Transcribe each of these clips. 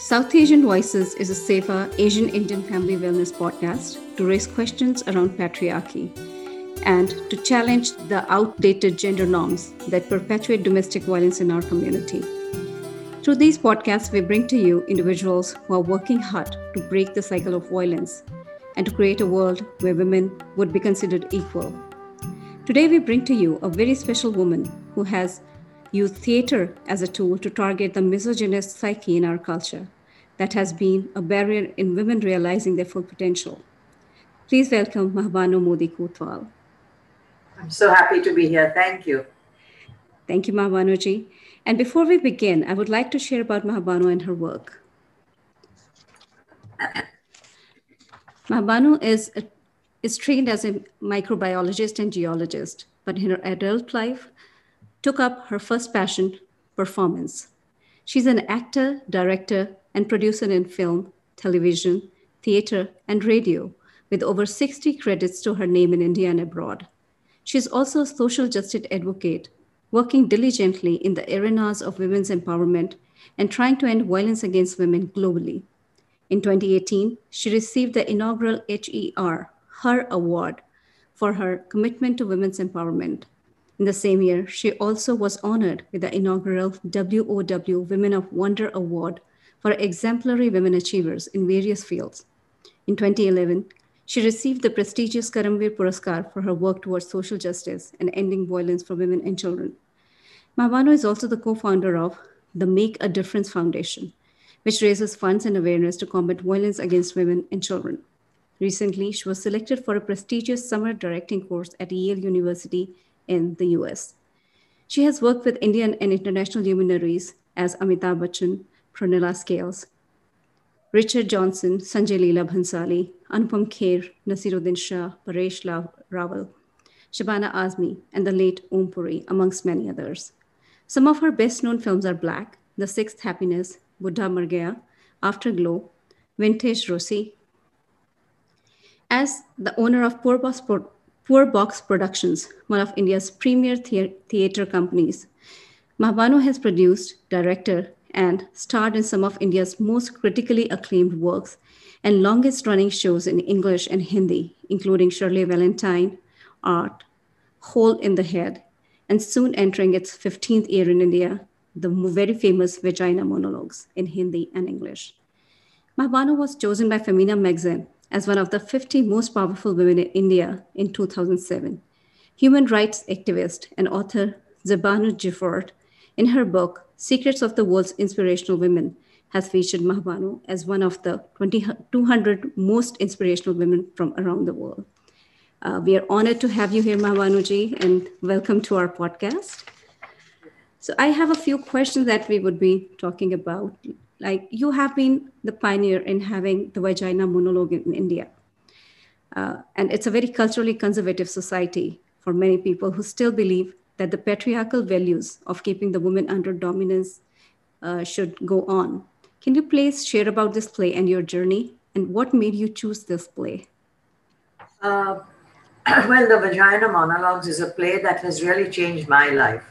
South Asian Voices is a safer Asian Indian family wellness podcast to raise questions around patriarchy and to challenge the outdated gender norms that perpetuate domestic violence in our community. Through these podcasts, we bring to you individuals who are working hard to break the cycle of violence and to create a world where women would be considered equal. Today, we bring to you a very special woman who has used theater as a tool to target the misogynist psyche in our culture that has been a barrier in women realizing their full potential. Please welcome Mahbano Modi Kotwal. I'm so happy to be here. Thank you. Thank you, Mahbanoji. And before we begin, I would like to share about Mahbano and her work. Mahbano is, a, is trained as a microbiologist and geologist, but in her adult life, took up her first passion, performance. She's an actor, director, and producer in film, television, theater, and radio, with over 60 credits to her name in India and abroad. She's also a social justice advocate, working diligently in the arenas of women's empowerment and trying to end violence against women globally. In 2018, she received the inaugural HER, Her Award, for her commitment to women's empowerment in the same year, she also was honored with the inaugural WOW Women of Wonder Award for exemplary women achievers in various fields. In 2011, she received the prestigious Karamveer Puraskar for her work towards social justice and ending violence for women and children. Mahbano is also the co-founder of the Make a Difference Foundation, which raises funds and awareness to combat violence against women and children. Recently, she was selected for a prestigious summer directing course at Yale University in the US. She has worked with Indian and international luminaries as Amitabh Bachchan, Prunella Scales, Richard Johnson, Sanjay Leela Bhansali, Anupam Kher, Naseeruddin Shah, Paresh Rawal, Shabana Azmi, and the late Om Puri, amongst many others. Some of her best known films are Black, The Sixth Happiness, Buddha Mar Gaya, Afterglow, Vintage Rossi. As the owner of Poor Poor Box Productions, one of India's premier the- theatre companies. Mahbano has produced, directed, and starred in some of India's most critically acclaimed works and longest running shows in English and Hindi, including Shirley Valentine, Art, Hole in the Head, and soon entering its 15th year in India, the very famous Vagina Monologues in Hindi and English. Mahbano was chosen by Femina magazine as one of the 50 most powerful women in India in 2007. Human rights activist and author Zerbanoo Gifford, in her book Secrets of the World's Inspirational Women, has featured Mahbano as one of the 20, 200 most inspirational women from around the world. Uh, we are honored to have you here, Mahbanoji, and welcome to our podcast. So I have a few questions that we would be talking about like you have been the pioneer in having the vagina monologue in India. Uh, and it's a very culturally conservative society for many people who still believe that the patriarchal values of keeping the woman under dominance uh, should go on. Can you please share about this play and your journey and what made you choose this play? Uh, well, The Vagina Monologues is a play that has really changed my life.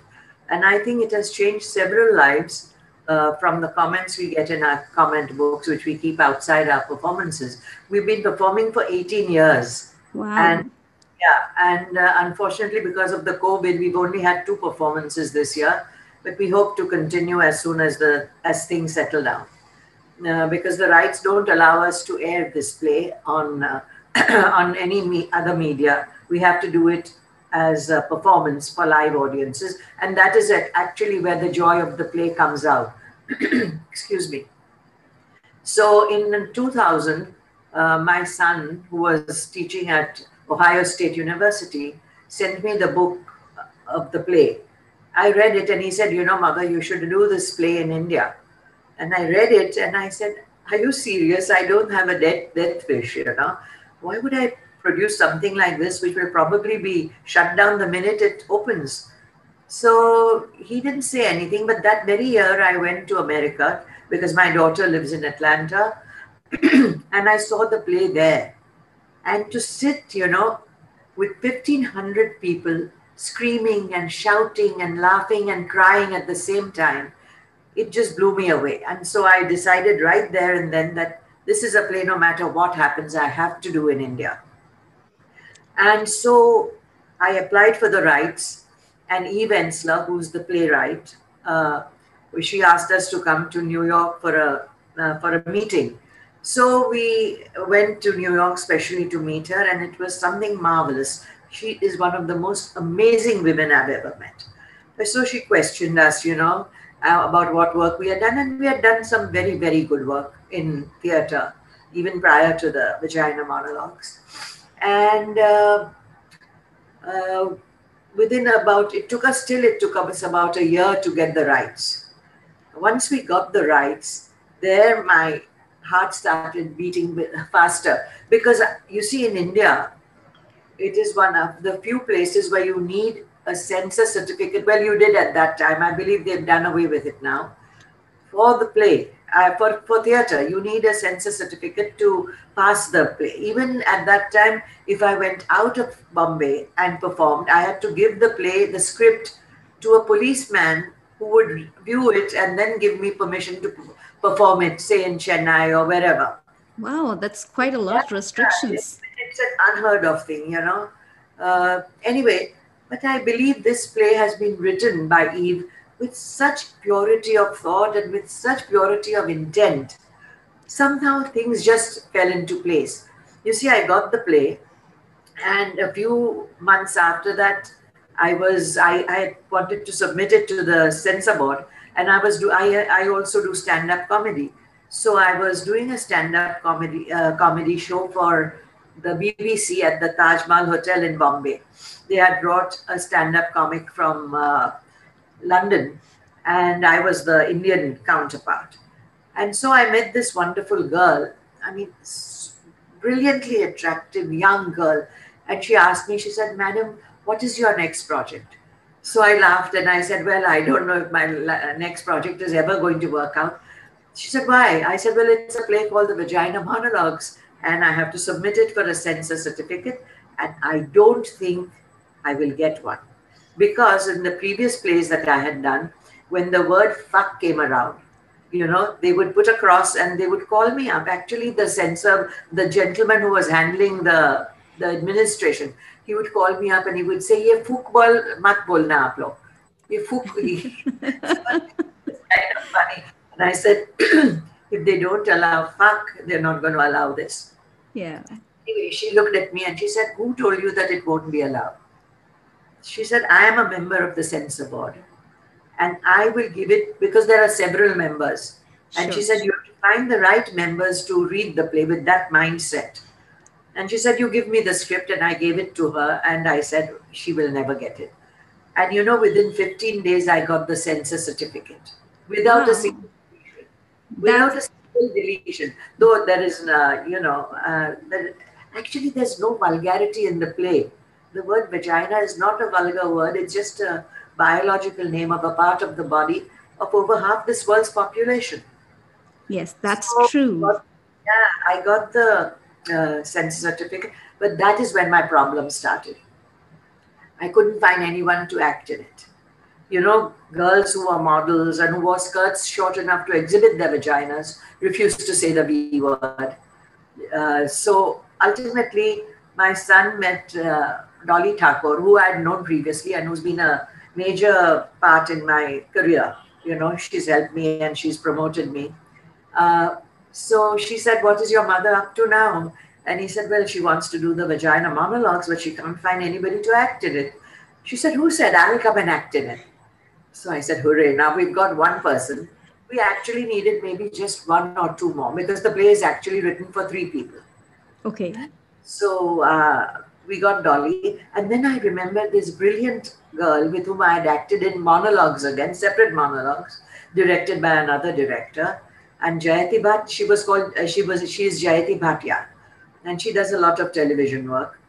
And I think it has changed several lives uh, from the comments we get in our comment books, which we keep outside our performances. We've been performing for 18 years. Wow. And yeah, and uh, unfortunately, because of the COVID, we've only had two performances this year, but we hope to continue as soon as the as things settle down. Uh, because the rights don't allow us to air this play on uh, on any me- other media. We have to do it as a performance for live audiences, and that is actually where the joy of the play comes out. Excuse me. So in 2000, uh, my son, who was teaching at Ohio State University, sent me the book of the play. I read it and he said, You know, mother, you should do this play in India. And I read it and I said, Are you serious? I don't have a dead, dead fish, you know. Why would I produce something like this, which will probably be shut down the minute it opens? So he didn't say anything, but that very year I went to America because my daughter lives in Atlanta and I saw the play there. And to sit, you know, with 1500 people screaming and shouting and laughing and crying at the same time, it just blew me away. And so I decided right there and then that this is a play, no matter what happens, I have to do in India. And so I applied for the rights, and Eve Ensler, who's the playwright, uh, she asked us to come to New York for a uh, for a meeting. So we went to New York specially to meet her, and it was something marvelous. She is one of the most amazing women I've ever met. So she questioned us, you know, uh, about what work we had done, and we had done some very, very good work in theatre, even prior to the vagina monologues. And uh, uh, within about, it took us till it took us about a year to get the rights. Once we got the rights, there my heart started beating faster because you see, in India, it is one of the few places where you need a censor certificate. Well, you did at that time. I believe they've done away with it now. For the play, uh, for, for theatre, you need a censor certificate to pass the play. Even at that time, if I went out of Bombay and performed, I had to give the play, the script, to a policeman who would view it and then give me permission to perform it, say in Chennai or wherever. Wow, that's quite a lot of restrictions. It's, it's, an unheard of thing, you know. Uh, anyway, but I believe this play has been written by Eve with such purity of thought and with such purity of intent. Somehow things just fell into place. You see, I got the play, and a few months after that, I was I, I wanted to submit it to the censor board, and I was do I I also do stand up comedy, so I was doing a stand up comedy uh, comedy show for the BBC at the Taj Mahal Hotel in Bombay they had brought a stand-up comic from uh, London, and I was the Indian counterpart. And so I met this wonderful girl. I mean, brilliantly attractive young girl. And she asked me, she said, Madam, what is your next project? So I laughed and I said, Well, I don't know if my next project is ever going to work out. She said, Why? I said, Well, it's a play called The Vagina Monologues, and I have to submit it for a censor certificate. And I don't think I will get one. Because in the previous plays that I had done, when the word fuck came around, you know, they would put a cross and they would call me up. Actually, the censor, the gentleman who was handling the, the administration, he would call me up and he would say, Ye fuck bol mat bolna aap log. Ye fuk. kind of funny. And I said, if they don't allow fuck, they're not going to allow this. Yeah. Anyway, she looked at me and she said, Who told you that it won't be allowed? She said, I am a member of the censor board and I will give it because there are several members. Sure. And she said, You have to find the right members to read the play with that mindset. And she said, You give me the script. And I gave it to her. And I said, She will never get it. And you know, within 15 days, I got the censor certificate without wow. a single deletion. Without a single deletion. Though there is, uh, you know, uh, there, actually, there's no vulgarity in the play the word vagina is not a vulgar word, it's just a biological name of a part of the body of over half this world's population. Yes, that's so, true. yeah, I got the uh, censor certificate, but that is when my problem started. I couldn't find anyone to act in it. You know, girls who are models and who wore skirts short enough to exhibit their vaginas refused to say the V word. Uh, so ultimately, my son met uh, Dolly Thakur, who I had known previously and who's been a major part in my career. You know, she's helped me and she's promoted me. Uh, so she said, What is your mother up to now? And he said, Well, she wants to do the vagina monologues, but she can't find anybody to act in it. She said, Who said I'll come and act in it? So I said, Hooray, now we've got one person. We actually needed maybe just one or two more because the play is actually written for three people. Okay. So uh, we got Dolly. And then I remember this brilliant girl with whom I had acted in monologues again, separate monologues, directed by another director. And Jayati Bhatt, she was called, uh, she was, she is Jayati Bhatia. And she does a lot of television work.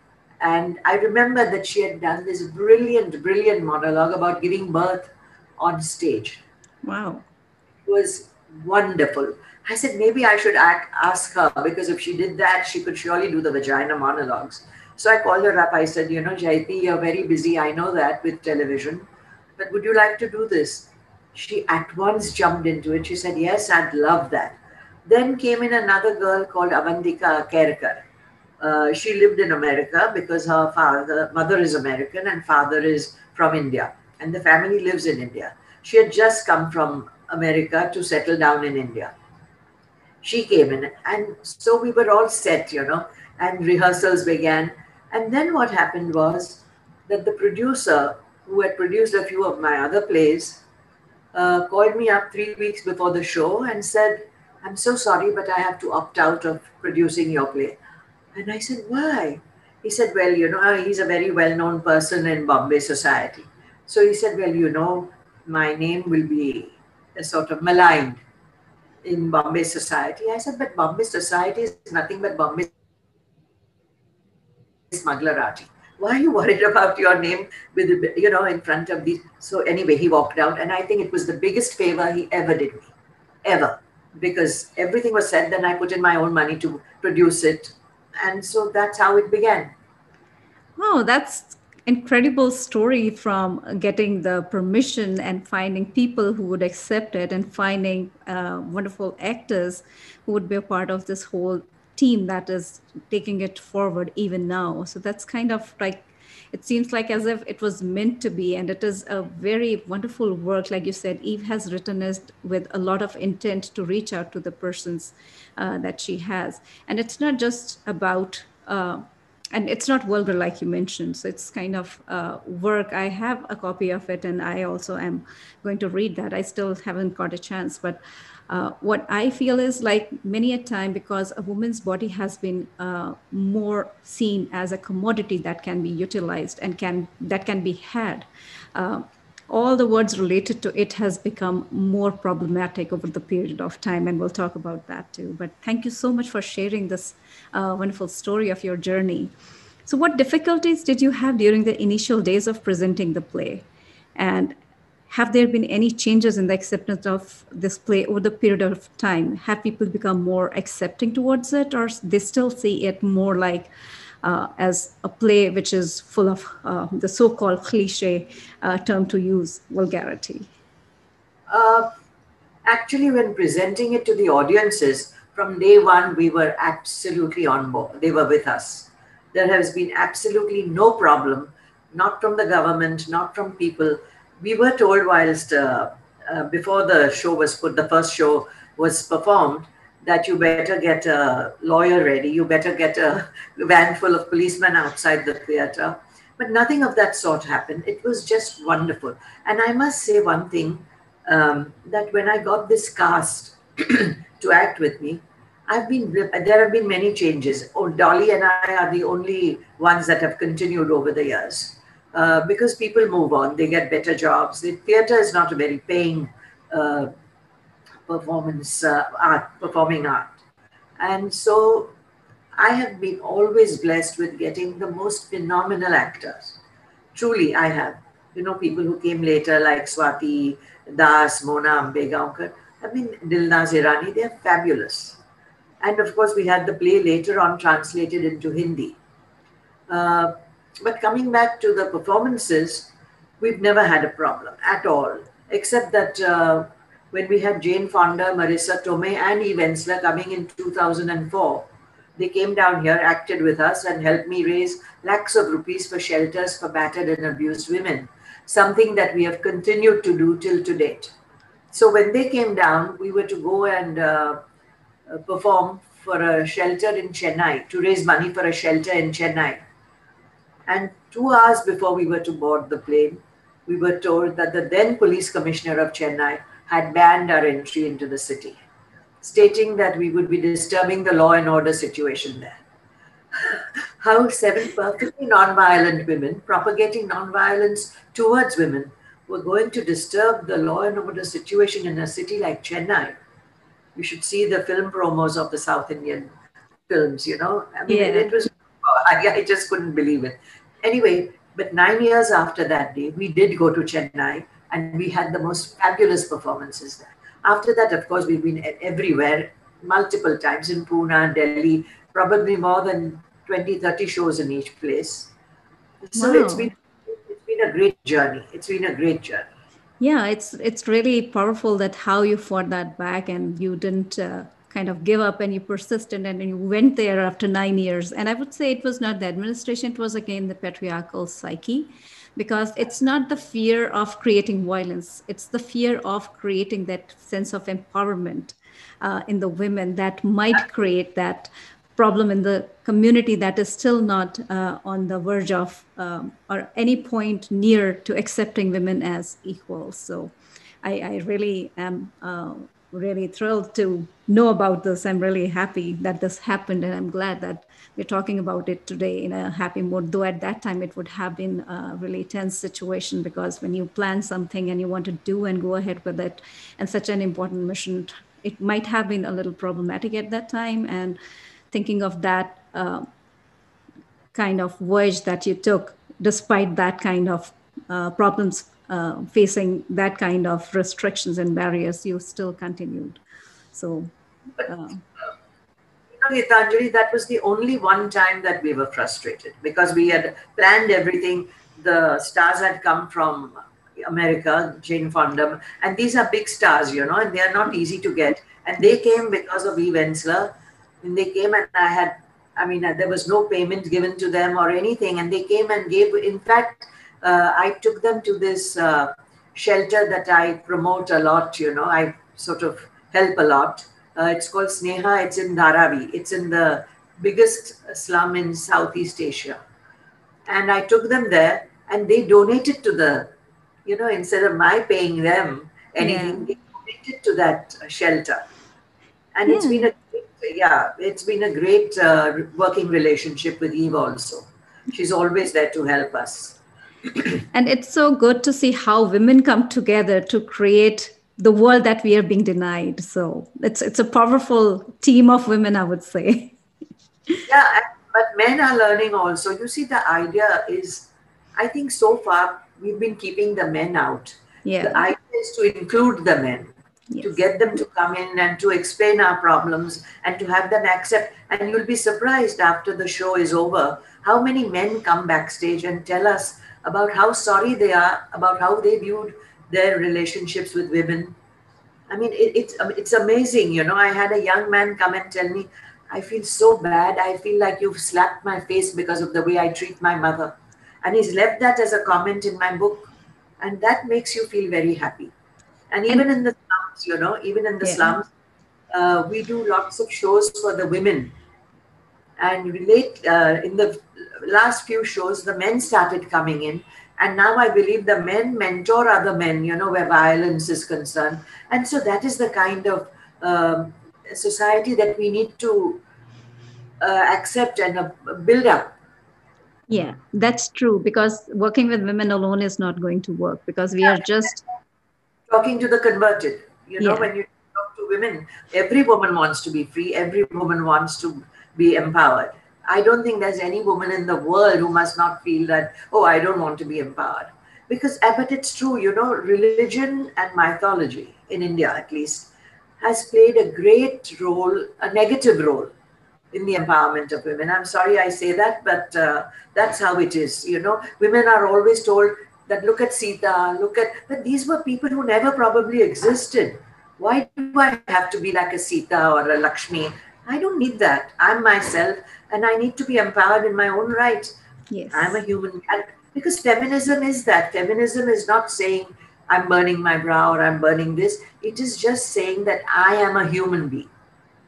And I remember that she had done this brilliant, brilliant monologue about giving birth on stage. Wow. It was wonderful. I said, maybe I should ask her because if she did that, she could surely do the vagina monologues. So I called her up. I said, you know, Jayati, you're very busy. I know that with television, but would you like to do this? She at once jumped into it. She said, Yes, I'd love that. Then came in another girl called Avantika Kerkar. Uh, she lived in America because her father, mother is American and father is from India, and the family lives in India. She had just come from America to settle down in India. She came in, and so we were all set, you know, and rehearsals began. And then what happened was that the producer, who had produced a few of my other plays, uh, called me up three weeks before the show and said, I'm so sorry, but I have to opt out of producing your play. And I said, Why? He said, Well, you know, he's a very well known person in Bombay society. So he said, Well, you know, my name will be a sort of maligned in Bombay society. I said, But Bombay society is nothing but Bombay smugglerati. Why are you worried about your name with you know in front of these? So anyway, he walked out, and I think it was the biggest favor he ever did me, ever, because everything was said. Then I put in my own money to produce it, and so that's how it began. Oh, that's incredible story from getting the permission and finding people who would accept it and finding uh, wonderful actors who would be a part of this whole team that is taking it forward even now. So that's kind of like it seems like as if it was meant to be and it is a very wonderful work like you said eve has written it with a lot of intent to reach out to the persons uh, that she has. And it's not just about uh, and it's not vulgar like you mentioned. So it's kind of uh, work. I have a copy of it and i also am going to read that. I still haven't got a chance but uh, what I feel is like many a time because a woman's body has been uh, more seen as a commodity that can be utilized and can that can be had. Uh, all the words related to it has become more problematic over the period of time, and we'll talk about that too. But thank you so much for sharing this uh, wonderful story of your journey. So, what difficulties did you have during the initial days of presenting the play? And have there been any changes in the acceptance of this play over the period of time? Have people become more accepting towards it, or they still see it more like uh, as a play which is full of uh, the so-called cliche uh, term to use, vulgarity? Uh, actually, when presenting it to the audiences, from day one, we were absolutely on board. They were with us. There has been absolutely no problem, not from the government, not from people we were told whilst uh, uh, before the show was put, the first show was performed, that you better get a lawyer ready, you better get a van full of policemen outside the theater. But nothing of that sort happened. It was just wonderful. And I must say one thing um, that when I got this cast to act with me, I've been there have been many changes. Oh, Dolly and I are the only ones that have continued over the years. Uh, because people move on, they get better jobs. The theater is not a very paying uh, performance uh, art, performing art. And so I have been always blessed with getting the most phenomenal actors. Truly, I have. You know, people who came later like Swati Das, Mona Ambegaonkar. I mean, Dilnaz Irani, they're fabulous. And of course, we had the play later on translated into Hindi. Uh, but coming back to the performances, we've never had a problem at all, except that uh, when we had Jane Fonda, Marisa Tomei, and Eve Ensler coming in 2004, they came down here, acted with us, and helped me raise lakhs of rupees for shelters for battered and abused women, something that we have continued to do till to date. So when they came down, we were to go and uh, uh perform for a shelter in Chennai, to raise money for a shelter in Chennai. And two hours before we were to board the plane, we were told that the then police commissioner of Chennai had banned our entry into the city, stating that we would be disturbing the law and order situation there. How seven perfectly non-violent women propagating non-violence towards women were going to disturb the law and order situation in a city like Chennai. You should see the film promos of the South Indian films, you know. I mean, yeah. it, was, I, I just couldn't believe it. Anyway, but nine years after that day, we did go to Chennai and we had the most fabulous performances there. After that, of course, we've been everywhere multiple times in Pune, Delhi, probably more than 20, 30 shows in each place. So wow. it's been it's been a great journey. It's been a great journey. yeah it's it's really powerful that how you fought that back and you didn't uh, kind of give up and you persisted and you went there after nine years and i would say it was not the administration it was again the patriarchal psyche because it's not the fear of creating violence it's the fear of creating that sense of empowerment uh, in the women that might create that problem in the community that is still not uh, on the verge of um, or any point near to accepting women as equals. So I, I really am uh, really thrilled to know about this. I'm really happy that this happened, and I'm glad that we're talking about it today in a happy mood. Though at that time it would have been a really tense situation because when you plan something and you want to do and go ahead with it, and such an important mission, it might have been a little problematic at that time. And thinking of that uh, kind of voyage that you took, despite that kind of uh, problems uh, facing that kind of restrictions and barriers, you still continued. So, uh, you know, Gitanjali, that was the only one time that we were frustrated because we had planned everything. The stars had come from America, Jane Fonda, and these are big stars, you know, and they are not easy to get. And they came because of Eve Ensler. And they came and I had, I mean, there was no payment given to them or anything. And they came and gave, in fact, uh, I took them to this uh, shelter that I promote a lot, you know, I sort of help a lot. Uh, it's called Sneha. It's in Dharavi. It's in the biggest slum in Southeast Asia. And I took them there and they donated to the, you know, instead of my paying them anything, yeah. they donated to that shelter. And yeah. it's been a yeah, it's been a great uh, working relationship with Eve also. She's always there to help us. And it's so good to see how women come together to create the world that we are being denied. So it's it's a powerful team of women, I would say. yeah, but men are learning also. You see, the idea is, I think so far we've been keeping the men out. Yeah. The idea is to include the men yes. to get them to come in and to explain our problems and to have them accept. And you'll be surprised after the show is over how many men come backstage and tell us about how sorry they are, about how they viewed their relationships with women. I mean, it, it's it's amazing. You know, I had a young man come and tell me, "I feel so bad. I feel like you've slapped my face because of the way I treat my mother," and he's left that as a comment in my book, and that makes you feel very happy. And even in the slums, you know, even in the yeah. slums, uh, we do lots of shows for the women. And relate uh, in the last few shows, the men started coming in. And now I believe the men mentor other men, you know, where violence is concerned. And so that is the kind of um, society that we need to uh, accept and uh, build up. Yeah, that's true because working with women alone is not going to work because we yeah. are just talking to the converted. You know, yeah. when you talk to women, every woman wants to be free, every woman wants to be empowered. I don't think there's any woman in the world who must not feel that, oh, I don't want to be empowered. Because, eh, but it's true, you know, religion and mythology, in India at least, has played a great role, a negative role in the empowerment of women. I'm sorry I say that, but uh, that's how it is. You know, women are always told that look at Sita, look at, but these were people who never probably existed. Why do I have to be like a Sita or a Lakshmi? I don't need that. I'm myself and I need to be empowered in my own right. Yes. I'm a human. And because feminism is that. Feminism is not saying I'm burning my brow or I'm burning this. It is just saying that I am a human being,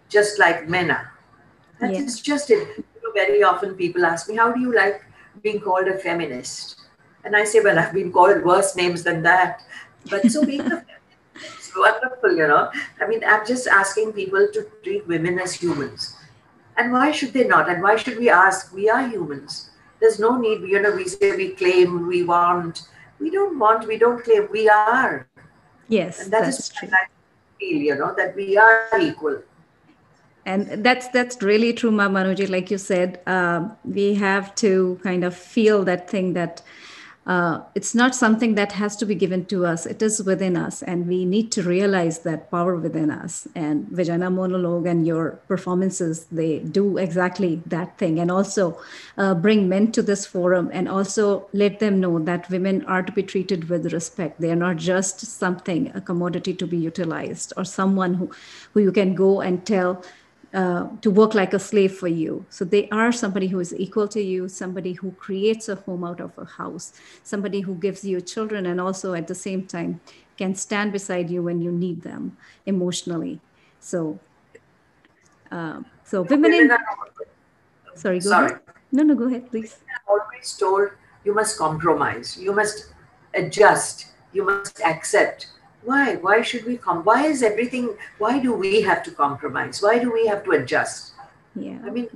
just like men are. That is just it. You know, very often people ask me, How do you like being called a feminist? And I say, well, I've been called worse names than that. But so being a it's wonderful, you know. I mean, I'm just asking people to treat women as humans. And why should they not? And why should we ask? We are humans. There's no need, you know, we say we claim, we want. We don't want, we don't claim, we are. Yes. And that is true. I feel, you know, that we are equal and that's that's really true Mahbanoji. like you said uh, we have to kind of feel that thing that uh, it's not something that has to be given to us. It is within us, and we need to realize that power within us. And Vagina Monologue and your performances, they do exactly that thing. And also uh, bring men to this forum and also let them know that women are to be treated with respect. They are not just something, a commodity to be utilized, or someone who, who you can go and tell uh, to work like a slave for you. So they are somebody who is equal to you, somebody who creates a home out of a house, somebody who gives you children, and also at the same time can stand beside you when you need them emotionally. So, uh, so women in. Sorry, go Sorry. ahead. No, no, go ahead, please. Always told you must compromise, you must adjust, you must accept why? Why should we come why is everything why do we have to compromise? Why do we have to adjust? Yeah. I mean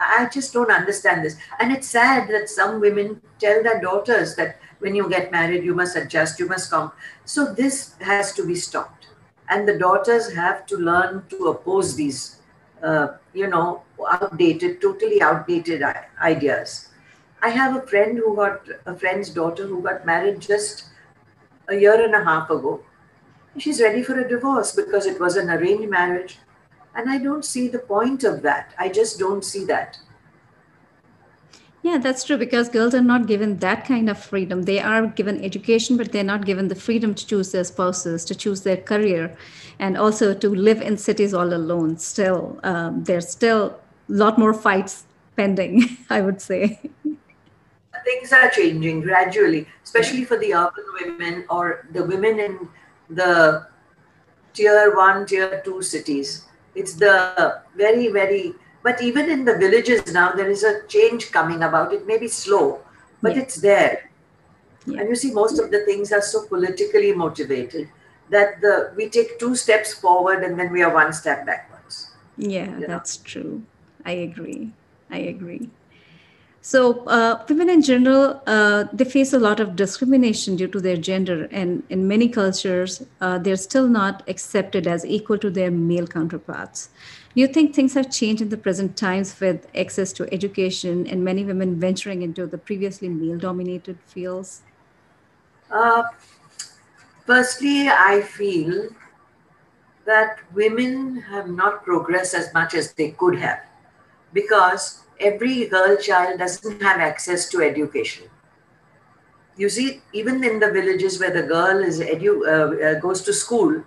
i just don't understand this. And it's sad that some women tell their daughters that when you get married you must adjust you must come so this has to be stopped. And the daughters have to learn to oppose these uh, you know outdated totally outdated ideas. I have a friend who got a friend's daughter who got married just a year and a half ago. She's ready for a divorce because it was an arranged marriage. And I don't see the point of that. I just don't see that. Yeah, that's true because girls are not given that kind of freedom. They are given education, but they're not given the freedom to choose their spouses, to choose their career, and also to live in cities all alone. Still, um, there's still a lot more fights pending, I would say. Things are changing gradually, especially for the urban women or the women in the tier one, tier two cities. It's the very, very, but even in the villages now, there is a change coming about. It may be slow, but yeah. it's there. Yeah. And you see, most of the things are so politically motivated that the we take two steps forward and then we are one step backwards. Yeah, that's know? true. I agree. I agree. So uh, women in general, uh, they face a lot of discrimination due to their gender, and in many cultures, uh, they're still not accepted as equal to their male counterparts. Do you think things have changed in the present times with access to education and many women venturing into the previously male-dominated fields? Uh, firstly, I feel that women have not progressed as much as they could have because every girl child doesn't have access to education. You see, even in the villages where the girl is edu- uh, uh, goes to school,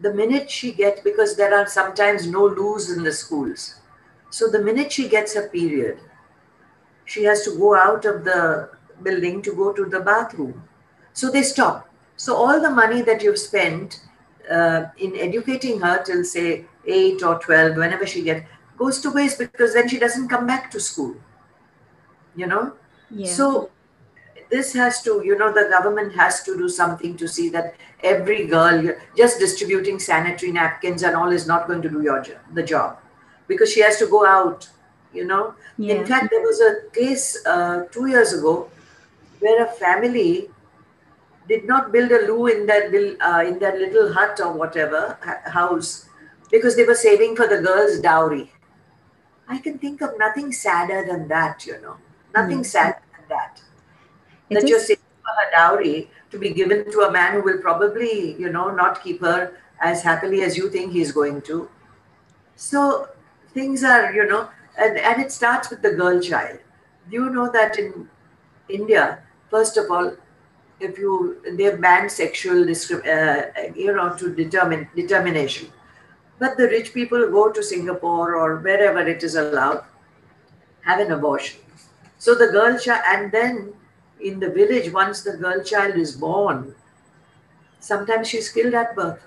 the minute she gets, because there are sometimes no loos in the schools, so the minute she gets a period, she has to go out of the building to go to the bathroom. So they stop. So all the money that you've spent uh, in educating her till say eight or twelve, whenever she gets, goes to waste because then she doesn't come back to school you know yeah. so this has to you know the government has to do something to see that every girl just distributing sanitary napkins and all is not going to do your job, the job because she has to go out you know yeah. in fact there was a case uh, two years ago where a family did not build a loo in their uh, in their little hut or whatever house because they were saving for the girl's dowry I can think of nothing sadder than that, you know. Nothing mm. sadder than that. It that is... you're saving for her dowry to be given to a man who will probably, you know, not keep her as happily as you think he's going to. So things are, you know, and, and it starts with the girl child. You know that in India, first of all, if you they've banned sexual uh, you know to determine determination but the rich people go to Singapore or wherever it is allowed, have an abortion. So the girl child, and then in the village, once the girl child is born, sometimes she's killed at birth.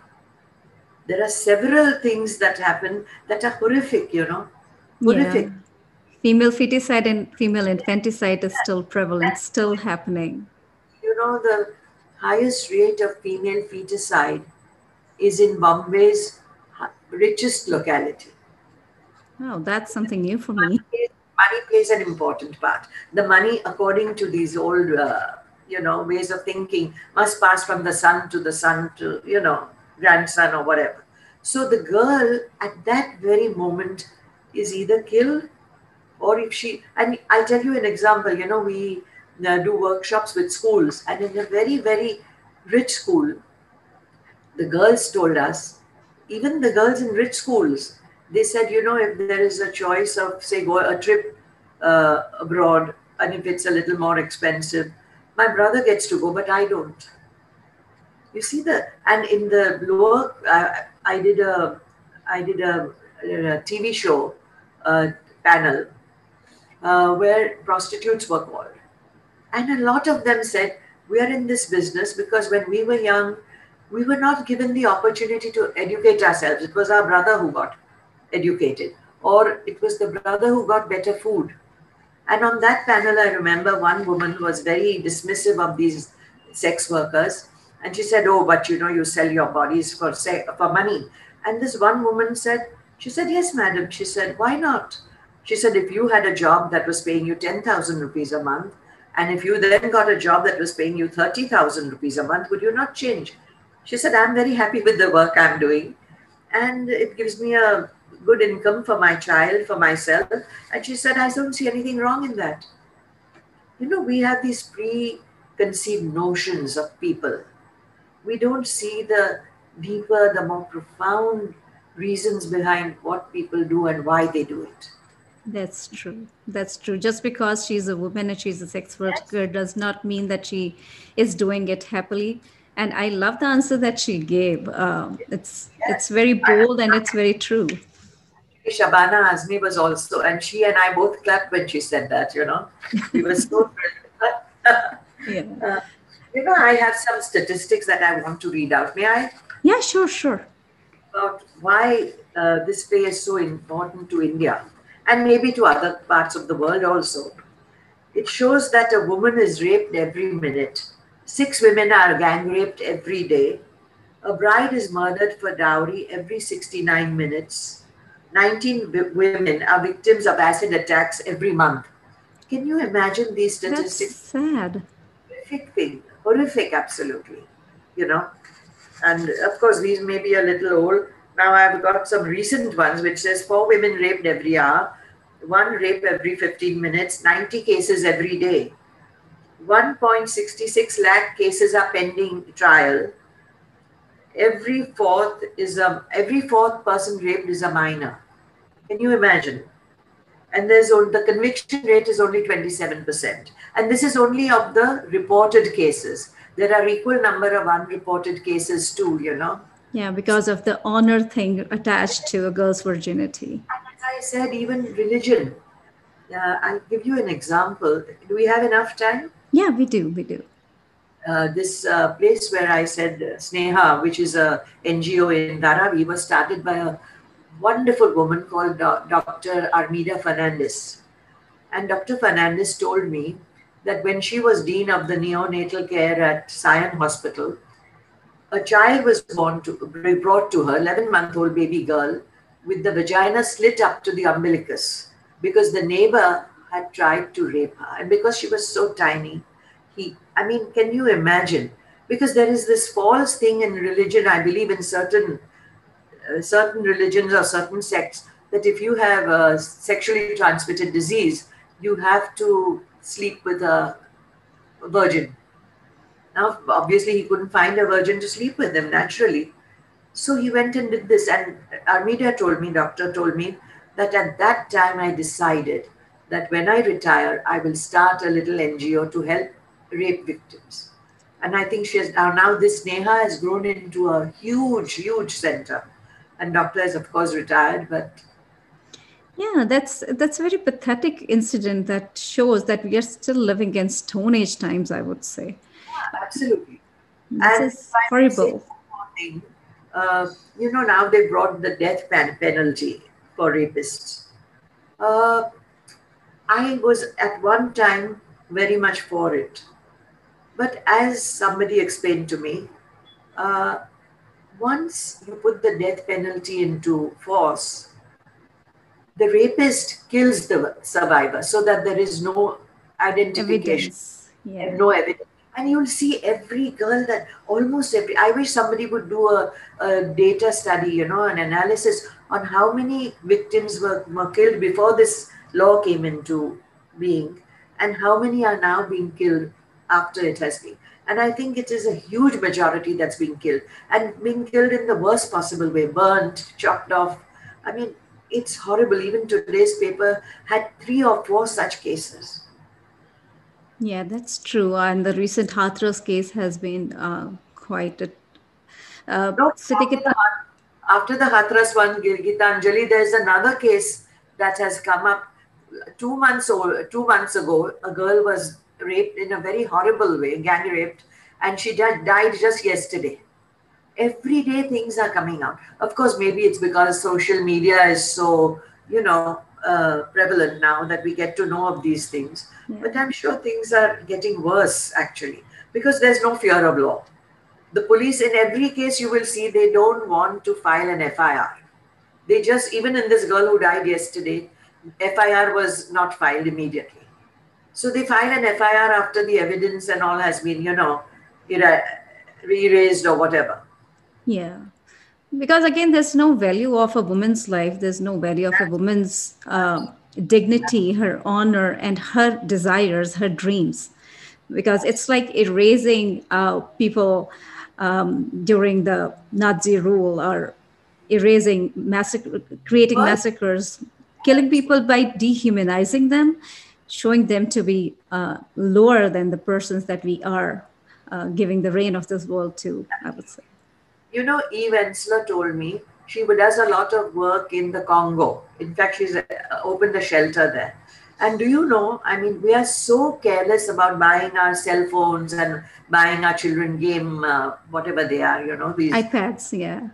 There are several things that happen that are horrific, you know, horrific. Yeah. Female feticide and female infanticide is still prevalent, still happening. You know, the highest rate of female feticide is in Bombay's richest locality. Oh, that's something new for me. Money plays an important part. The money, according to these old, uh, you know, ways of thinking, must pass from the son to the son to, you know, grandson or whatever. So the girl at that very moment is either killed or if she, and I'll tell you an example, you know, we, uh, do workshops with schools. And in a very, very rich school, the girls told us, even the girls in rich schools, they said, you know, if there is a choice of, say, go a trip uh, abroad, and if it's a little more expensive, my brother gets to go, but I don't. You see the and in the lower, uh, I did a, I did a, a TV show uh, panel uh, where prostitutes were called, and a lot of them said we are in this business because when we were young, we were not given the opportunity to educate ourselves. It was our brother who got educated, or it was the brother who got better food. And on that panel, I remember one woman was very dismissive of these sex workers. And she said, Oh, but you know, you sell your bodies for, se- for money. And this one woman said, She said, Yes, madam. She said, Why not? She said, If you had a job that was paying you 10,000 rupees a month, and if you then got a job that was paying you 30,000 rupees a month, would you not change? She said, I'm very happy with the work I'm doing. And it gives me a good income for my child, for myself. And she said, I don't see anything wrong in that. You know, we have these preconceived notions of people. We don't see the deeper, the more profound reasons behind what people do and why they do it. That's true. That's true. Just because she's a woman and she's a sex worker yes. does not mean that she is doing it happily. And I love the answer that she gave. Um, it's it's very bold and it's very true. Shabana Azmi was also, and she and I both clapped when she said that, you know. We were so yeah. Uh, you know, I have some statistics that I want to read out. May I? Yeah, sure, sure. About why uh, this day is so important to India and maybe to other parts of the world also. It shows that a woman is raped every minute. Six women are gang raped every day. A bride is murdered for dowry every 69 minutes 19 women are victims of acid attacks every month. Can you imagine these statistics? That's sad. Horrific thing. Horrific, absolutely. You know? And of course, these may be a little old. Now I've got some recent ones which says four women raped every hour, one rape every 15 minutes, 90 cases every day. 1.66 lakh cases are pending trial. Every fourth is a every fourth person raped is a minor. Can you imagine? And there's the conviction rate is only 27%. And this is only of the reported cases. There are equal number of unreported cases too, you know. Yeah, because of the honor thing attached to a girl's virginity. And as I said, even religion. Uh, I'll give you an example. Do we have enough time? Yeah, we do. We do. Uh, this uh, place where I said Sneha, which is a NGO in Dharavi, was started by a wonderful woman called Dr. Armida Fernandez. And Dr. Fernandez told me that when she was dean of the neonatal care at Sion Hospital, a child was born to, be brought to her, 11 month old baby girl, with the vagina slit up to the umbilicus because the neighbor had tried to rape her. And because she was so tiny, he, I mean, can you imagine? Because there is this false thing in religion, I believe, in certain uh, certain religions or certain sects that if you have a sexually transmitted disease, you have to sleep with a virgin. Now, obviously, he couldn't find a virgin to sleep with him naturally. So he went and did this. And Armida told me, doctor told me, that at that time I decided that when I retire, I will start a little NGO to help rape victims. And I think she has now, now this Neha has grown into a huge, huge center. And doctor is of course retired but yeah that's that's a very pathetic incident that shows that we are still living in stone age times i would say. Yeah, absolutely. This and is horrible. uh, you know now they brought the death penalty for rapists. Uh, i was at one time very much for it but as somebody explained to me uh, once you put the death penalty into force, the rapist kills the survivor so that there is no identification, yeah. no evidence. And you'll see every girl that almost every. I wish somebody would do a, a data study, you know, an analysis on how many victims were, were killed before this law came into being and how many are now being killed after it has been. And I think it is a huge majority that's being killed and being killed in the worst possible way, burnt, chopped off. I mean, it's horrible. Even today's paper had three or four such cases. Yeah, that's true. And the recent Hathras case has been uh, quite a. Uh, no, after, the, after the Hathras one, Gitanjali, there's another case that has come up two months old, two months ago. A girl was raped in a very horrible way, gang raped, and she died just yesterday. Every day things are coming out. Of course, maybe it's because social media is so, you know, uh, prevalent now that we get to know of these things. Yeah. But I'm sure things are getting worse actually because there's no fear of law. The police, in every case, you will see they don't want to file an FIR. They just, even in this girl who died yesterday, FIR was not filed immediately. So they file an FIR after the evidence and all has been, you know, re-raised or whatever. Yeah. Because again, there's no value of a woman's life. There's no value of a woman's uh, dignity, her honor, and her desires, her dreams. Because it's like erasing uh, people um, during the Nazi rule or erasing massacre, creating massacres, killing people by dehumanizing them showing them to be uh, lower than the persons that we are uh, giving the reign of this world to, I would say. You know, Eve Ensler told me she does a lot of work in the Congo. In fact, she's uh, opened a shelter there. And do you know, I mean, we are so careless about buying our cell phones and buying our children game, uh, whatever they are, you know, these iPads, yeah.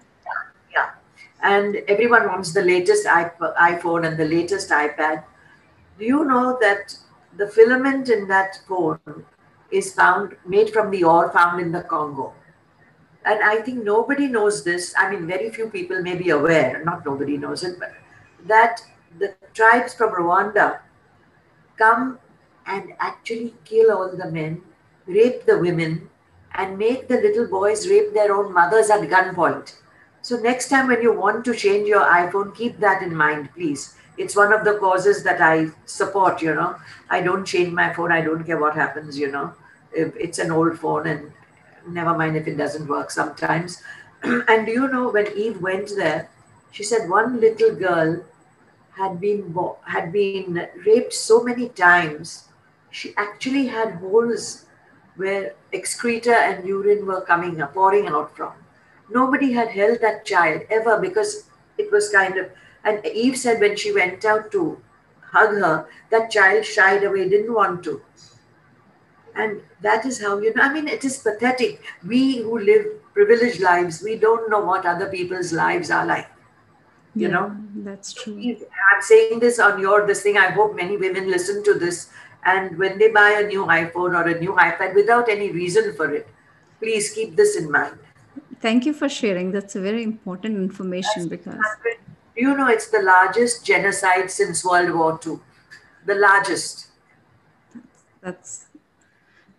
And everyone wants the latest iPhone and the latest iPad do you know that the filament in that phone is found made from the ore found in the Congo? And I think nobody knows this. I mean, very few people may be aware, not nobody knows it, but that the tribes from Rwanda come and actually kill all the men, rape the women, and make the little boys rape their own mothers at gunpoint. So, next time when you want to change your iPhone, keep that in mind, please it's one of the causes that I support, you know. I don't change my phone. I don't care what happens, you know. It's an old phone and never mind if it doesn't work sometimes. and do you know when Eve went there, she said one little girl had been had been raped so many times. She actually had holes where excreta and urine were coming uh, pouring out from. Nobody had held that child ever because it was kind of and Eve said when she went out to hug her, that child shied away, didn't want to. And that is how, you know, I mean, it is pathetic. We who live privileged lives, we don't know what other people's lives are like. You yeah, know? That's true. I'm saying this on your this thing. I hope many women listen to this. And when they buy a new iPhone or a new iPad without any reason for it, please keep this in mind. Thank you for sharing. That's a very important information That's because you know it's the largest genocide since World War II? The largest. That's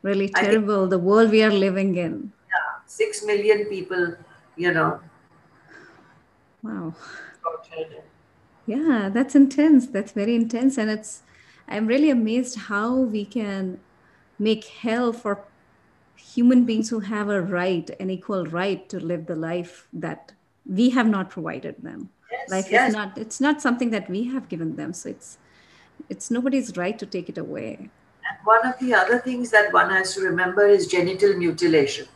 really terrible. Think, the world we are living in. Yeah, six million people, you know. Wow. Yeah, that's intense. That's very intense. And it's, I'm really amazed how we can make hell for human beings who have a right, an equal right to live the life that we have not provided them. Yes, life yes. is not it's not something that we have given them so it's it's nobody's right to take it away. And one of the other things that one has to remember is genital mutilation.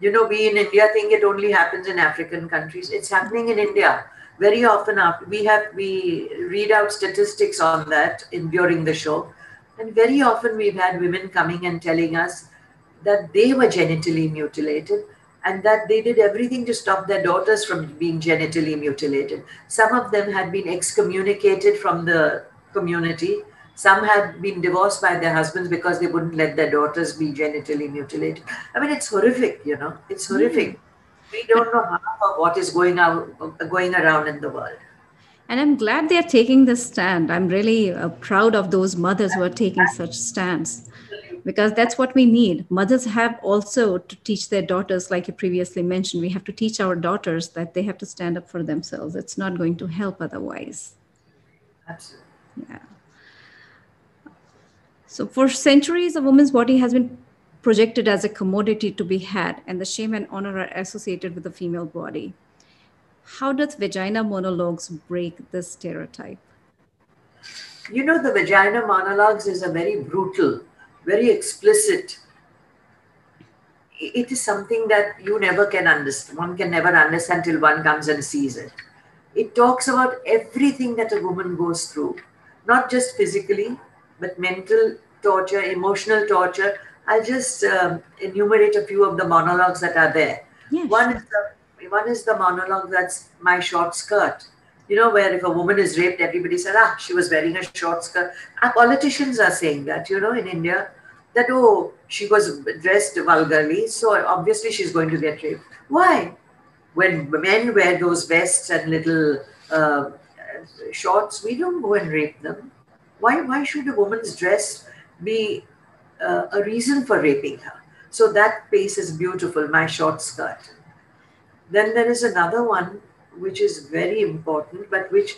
You know we in india think it only happens in african countries. It's happening in india. Very often after we have we read out statistics on that in during the show. And very often we've had women coming and telling us that they were genitally mutilated and that they did everything to stop their daughters from being genitally mutilated. Some of them had been excommunicated from the community. Some had been divorced by their husbands because they wouldn't let their daughters be genitally mutilated. I mean, it's horrific, you know, it's hmm. horrific. Mm. We don't know half of what is going out, going around in the world. And I'm glad they're taking this stand. I'm really uh, proud of those mothers who are taking such stands because that's what we need. Mothers have also to teach their daughters, like you previously mentioned, we have to teach our daughters that they have to stand up for themselves. It's not going to help otherwise. Absolutely. Yeah. So, for centuries, a woman's body has been projected as a commodity to be had, and the shame and honor are associated with the female body. How does vagina monologues break this stereotype? You know, the vagina monologues is a very brutal, very explicit. It is something that you never can understand. One can never understand till one comes and sees it. It talks about everything that a woman goes through, not just physically, but mental torture, emotional torture. I'll just um, enumerate a few of the monologues that are there. Yes. One is the one is the monologue that's my short skirt. You know, where if a woman is raped, everybody says, ah, she was wearing a short skirt. Our politicians are saying that, you know, in India, that oh, she was dressed vulgarly, so obviously she's going to get raped. Why? When men wear those vests and little uh, shorts, we don't go and rape them. Why, why should a woman's dress be uh, a reason for raping her? So that piece is beautiful, my short skirt. Then there is another one which is very important, but which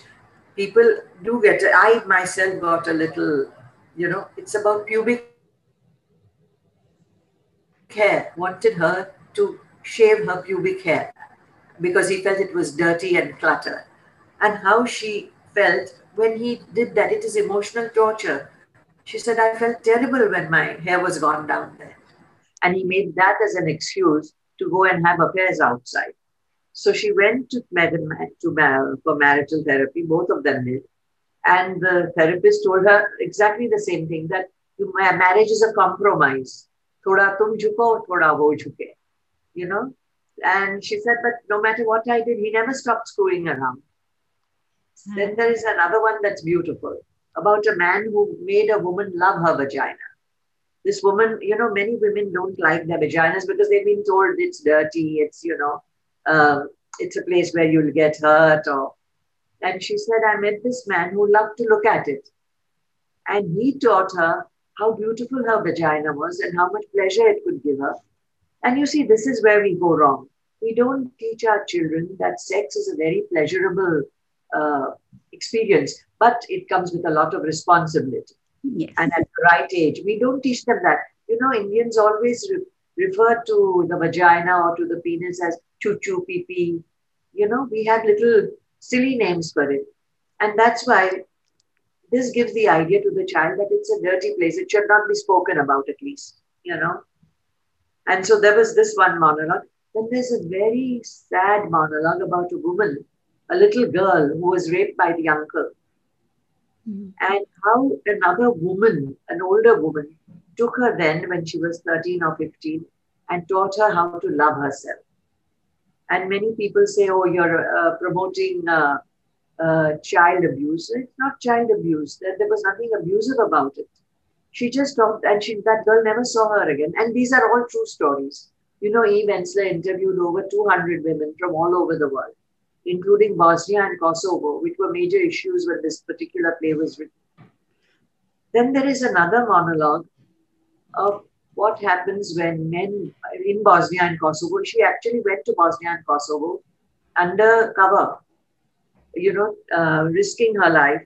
people do get. I myself got a little, you know, it's about pubic hair. Wanted her to shave her pubic hair because he felt it was dirty and cluttered. And how she felt when he did that, it is emotional torture. She said, I felt terrible when my hair was gone down there. And he made that as an excuse to go and have affairs outside. So she went to, to for marital therapy, both of them did. And the therapist told her exactly the same thing that marriage is a compromise. Thoda tum jhuko, thoda wo jhuke. You know? And she said, but no matter what I did, he never stopped screwing around. Mm. Then there is another one that's beautiful about a man who made a woman love her vagina. This woman, you know, many women don't like their vaginas because they've been told it's dirty, it's, you know, um, it's a place where you'll get hurt. Or, and she said, I met this man who loved to look at it. And he taught her how beautiful her vagina was and how much pleasure it could give her. And you see, this is where we go wrong. We don't teach our children that sex is a very pleasurable uh, experience, but it comes with a lot of responsibility. Yes. And at the right age, we don't teach them that. You know, Indians always re- refer to the vagina or to the penis as choo choo pee pee. You know, we have little silly names for it. And that's why this gives the idea to the child that it's a dirty place. It should not be spoken about, at least, you know. And so there was this one monologue. Then there's a very sad monologue about a woman a little girl who was raped by the uncle. Mm-hmm. And how another woman, an older woman, took her then when she was 13 or 15 and taught her how to love herself. And many people say, oh, you're uh, promoting uh, uh, child abuse. It's not child abuse. There, was nothing abusive about it. She just talked, and she, that girl never saw her again. And these are all true stories. You know, Eve Ensler interviewed over 200 women from all over the world including Bosnia and Kosovo, which were major issues when this particular play was written. Then there is another monologue of what happens when men in Bosnia and Kosovo, she actually went to Bosnia and Kosovo under cover, you know, uh, risking her life.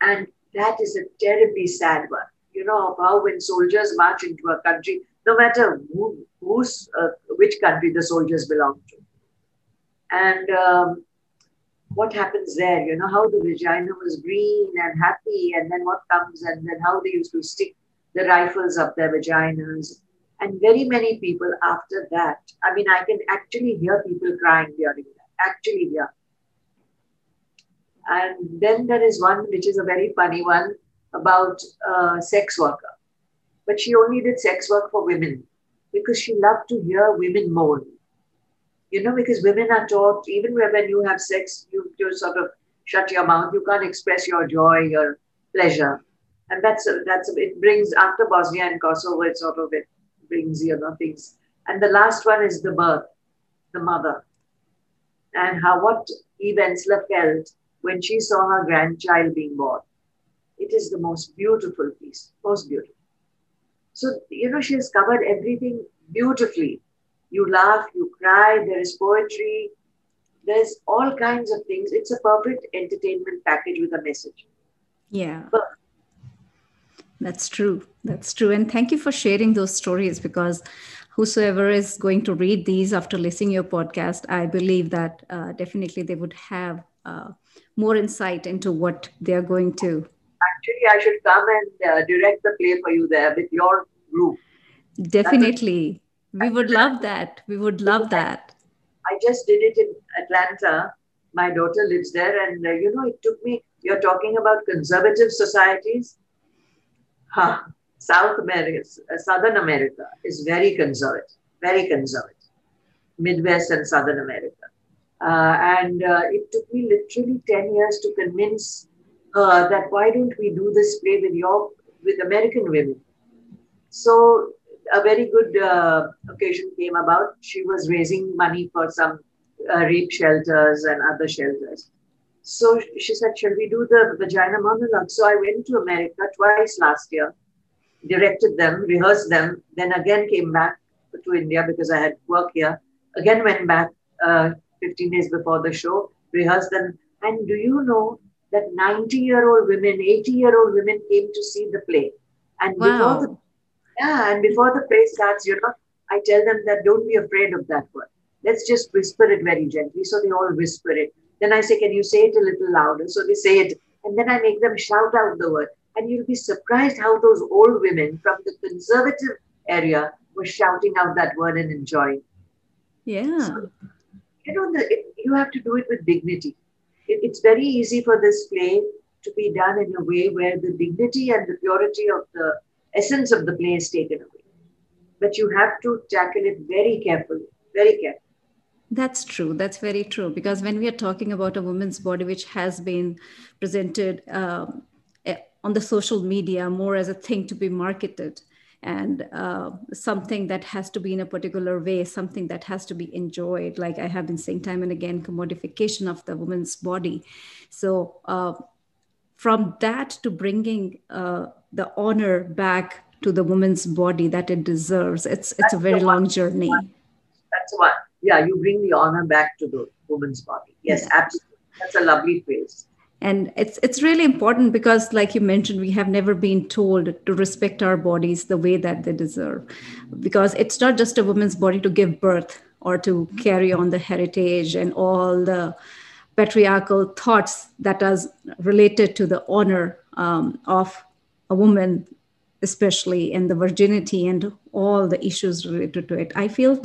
And that is a terribly sad one. You know, how when soldiers march into a country, no matter who, who's, uh, which country the soldiers belong to, and um, what happens there, you know, how the vagina was green and happy, and then what comes, and then how they used to stick the rifles up their vaginas. And very many people after that, I mean, I can actually hear people crying during that, actually hear. And then there is one which is a very funny one about a sex worker. But she only did sex work for women because she loved to hear women moan you know, because women are taught, even when you have sex, you, sort of shut your mouth. You can't express your joy, your pleasure. And that's, a, that's, a, it brings, after Bosnia and Kosovo, it sort of, it brings, you know, things. And the last one is the birth, the mother. And how, what Eve Ensler felt when she saw her grandchild being born. It is the most beautiful piece, most beautiful. So, you know, she has covered everything beautifully you laugh, you cry, there is poetry, there's all kinds of things. It's a perfect entertainment package with a message. Yeah. But, That's true. That's true. And thank you for sharing those stories because whosoever is going to read these after listening your podcast, I believe that uh, definitely they would have uh, more insight into what they are going to. Actually, I should come and uh, direct the play for you there with your group. Definitely. We would love that. We would love that. I just did it in Atlanta. My daughter lives there, and uh, you know, it took me. You're talking about conservative societies. Huh. South America, uh, Southern America is very conservative, very conservative. Midwest and Southern America. Uh, and uh, it took me literally 10 years to convince her that why don't we do this play with your with American women? So a very good uh, occasion came about. She was raising money for some uh, rape shelters and other shelters. So she said, Shall we do the vagina monologue? So I went to America twice last year directed them, rehearsed them, then again came back to India because I had work here. Again went back uh, 15 days before the show, rehearsed them. And do you know that 90 year old women, 80 year old women came to see the play? And wow. before the yeah, and before the play starts, you know, I tell them that don't be afraid of that word. Let's just whisper it very gently. So they all whisper it. Then I say, Can you say it a little louder? So they say it. And then I make them shout out the word. And you'll be surprised how those old women from the conservative area were shouting out that word and enjoying. Yeah. So, you know, the, it, you have to do it with dignity. It, it's very easy for this play to be done in a way where the dignity and the purity of the essence of the play is taken away. But you have to tackle it very carefully, very carefully. That's true. That's very true. Because when we are talking about a woman's body, which has been presented um, on the social media more as a thing to be marketed and uh, something that has to be in a particular way, something that has to be enjoyed. Like I have been saying time and again, commodification of the woman's body. So uh, from that to bringing uh, the honor back to the woman's body that it deserves, it's it's That's a very long journey. That's one. Yeah, you bring the honor back to the woman's body. Yes, yeah. absolutely. That's a lovely phrase and it's it's really important because like you mentioned we have never been told to respect our bodies the way that they deserve. Because it's not just a woman's body to give birth or to carry on the heritage and all the patriarchal thoughts that are related to the honor um, of a woman especially and the virginity and all the issues related to it. I feel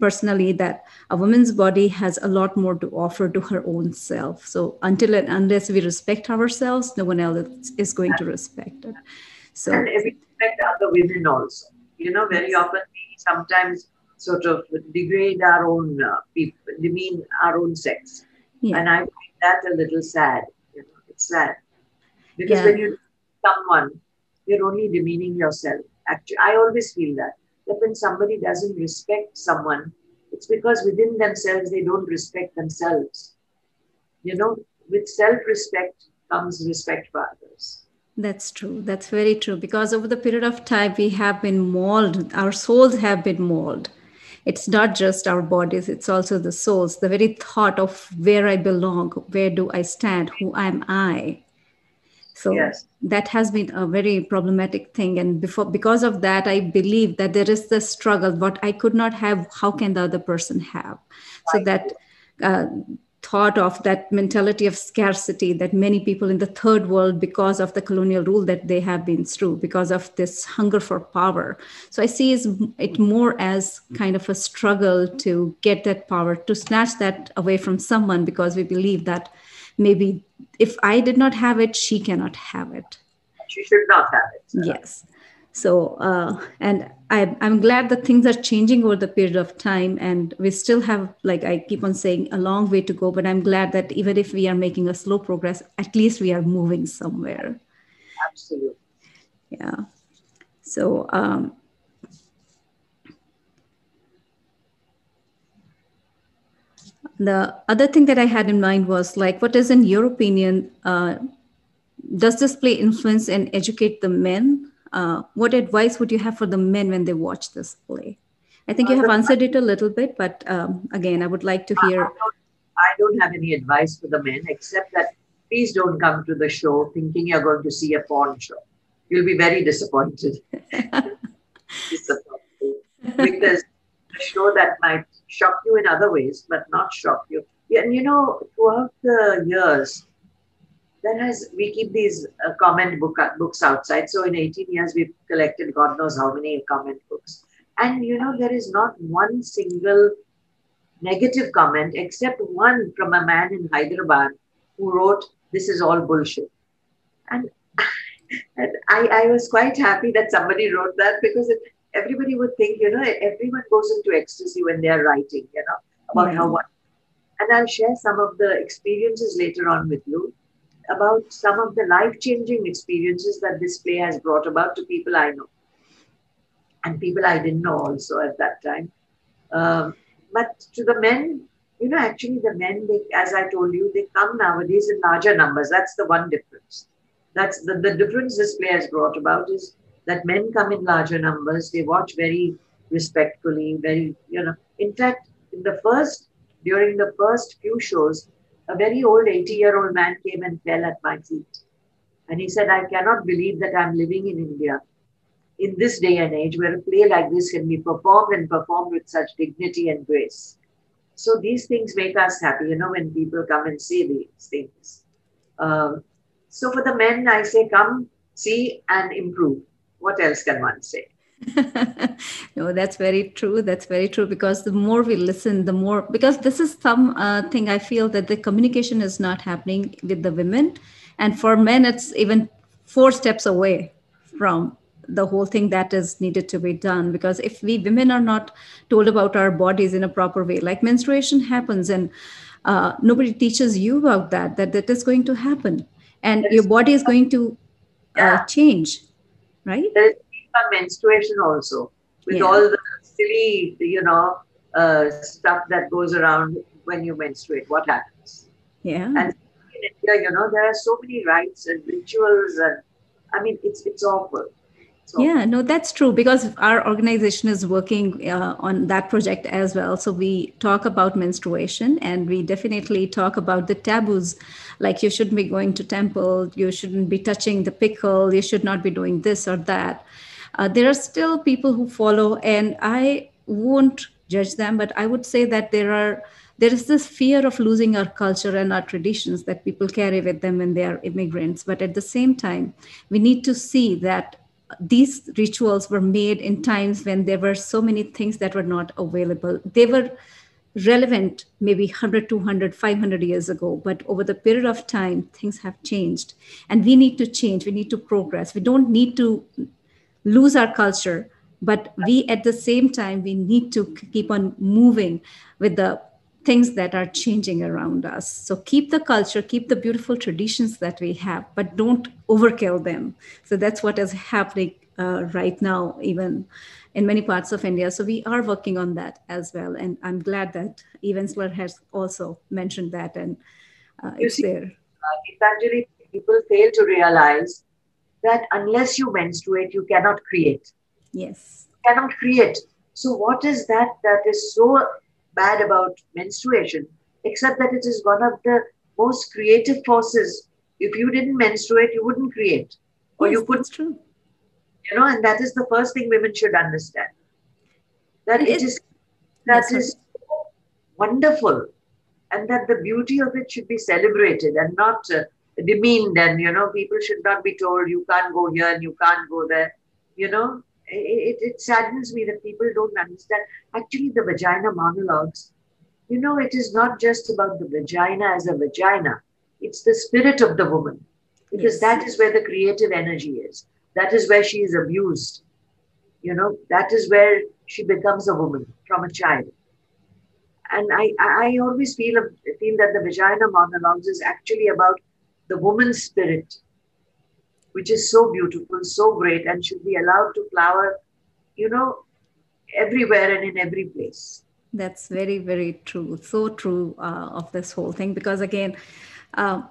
personally that a woman's body has a lot more to offer to her own self. So until and unless we respect ourselves, no one else is going to respect it. So and if we respect other women also, you know, very often we sometimes sort of degrade our own uh, people, demean our own sex, yeah. and I find that a little sad. You know, it's sad because yeah. when you someone, you're only demeaning yourself. Actually, I always feel that that when somebody doesn't respect someone, it's because within themselves they don't respect themselves. You know, with self respect comes respect for others. That's true. That's very true. Because over the period of time, we have been molded, our souls have been molded. It's not just our bodies, it's also the souls, the very thought of where I belong, where do I stand, who am I. So yes. that has been a very problematic thing. And before because of that, I believe that there is the struggle. What I could not have, how can the other person have? So that uh, thought of that mentality of scarcity that many people in the third world because of the colonial rule that they have been through because of this hunger for power so i see it more as kind of a struggle to get that power to snatch that away from someone because we believe that maybe if I did not have it, she cannot have it. She should not have it. So. Yes. So, uh, and I, I'm glad that things are changing over the period of time, and we still have, like I keep on saying, a long way to go. But I'm glad that even if we are making a slow progress, at least we are moving somewhere. Absolutely. Yeah. So, um, the other thing that I had in mind was like, what is, in your opinion, uh, does this play influence and educate the men? Uh, what advice would you have for the men when they watch this play? I think you have answered it a little bit, but um, again, I would like to hear. I don't, I don't have any advice for the men except that please don't come to the show thinking you're going to see a porn show. you'll be very disappointed. disappointed. Because a show that might shock you in other ways, but not shock you. And you know, throughout the years, that has we keep these uh, comment book uh, books outside. So in 18 years, we've collected God knows how many comment books. And you know, there is not one single negative comment except one from a man in Hyderabad who wrote, This is all bullshit. And, and I, I was quite happy that somebody wrote that because it, everybody would think, you know, everyone goes into ecstasy when they're writing, you know, about yeah. how what. And I'll share some of the experiences later on with you about some of the life changing experiences that this play has brought about to people I know and people I didn't know also at that time. Um, but to the men, you know, actually the men, they, as I told you, they come nowadays in larger numbers. That's the one difference. That's the, the difference this play has brought about is that men come in larger numbers. They watch very respectfully, very, you know. In fact, in the first, during the first few shows, a very old 80 year old man came and fell at my feet. And he said, I cannot believe that I'm living in India in this day and age where a play like this can be performed and performed with such dignity and grace. So these things make us happy, you know, when people come and say these things. Um, so for the men, I say, come, see, and improve. What else can one say? no that's very true. That's very true because the more we listen the more because this is some uh, thing i feel that the communication is not happening with the women. And for men it's even four steps away from the whole thing that is needed to be done. Because if we women are not told about our bodies in a proper way like menstruation happens and uh, nobody teaches you about that that that is going to happen. And your body is going to uh, change right there is menstruation also with yeah. all the silly you know uh, stuff that goes around when you menstruate what happens yeah and in India, you know there are so many rites and rituals and i mean it's it's awful so. Yeah, no, that's true because our organization is working uh, on that project as well. So we talk about menstruation and we definitely talk about the taboos like you shouldn't be going to temple, you shouldn't be touching the pickle, you should not be doing this or that. Uh, there are still people who follow and I won't judge them, but I would say that there are there is this fear of losing our culture and our traditions that people carry with them when they are immigrants. But at the same time, we need to see that these rituals were made in times when there were so many things that were not available. They were relevant maybe 100, 200, 500 years ago, but over the period of time, things have changed. And we need to change, we need to progress. We don't need to lose our culture, but we at the same time, we need to keep on moving with the things that are changing around us. So keep the culture, keep the beautiful traditions that we have, but don't overkill them. So that's what is happening uh, right now, even in many parts of India. So we are working on that as well. And I'm glad that Eve Ensler has also mentioned that and uh, it's see, there. Uh, people fail to realize that unless you menstruate, you cannot create. Yes. You cannot create. So what is that that is so bad about menstruation, except that it is one of the most creative forces. If you didn't menstruate, you wouldn't create. Or yes, you could. That's true. You know, and that is the first thing women should understand. That it, it is that is wonderful, and that the beauty of it should be celebrated and not uh, demeaned. And you know, people should not be told you can't go here and you can't go there. You know, it, it saddens me that people don't understand. Actually, the vagina monologues, you know, it is not just about the vagina as a vagina, it's the spirit of the woman, because yes. that is where the creative energy is. That is where she is abused. You know, that is where she becomes a woman from a child. And I, I always feel, feel that the vagina monologues is actually about the woman's spirit which is so beautiful, so great, and should be allowed to flower, you know, everywhere and in every place. That's very, very true. So true uh, of this whole thing because, again, uh,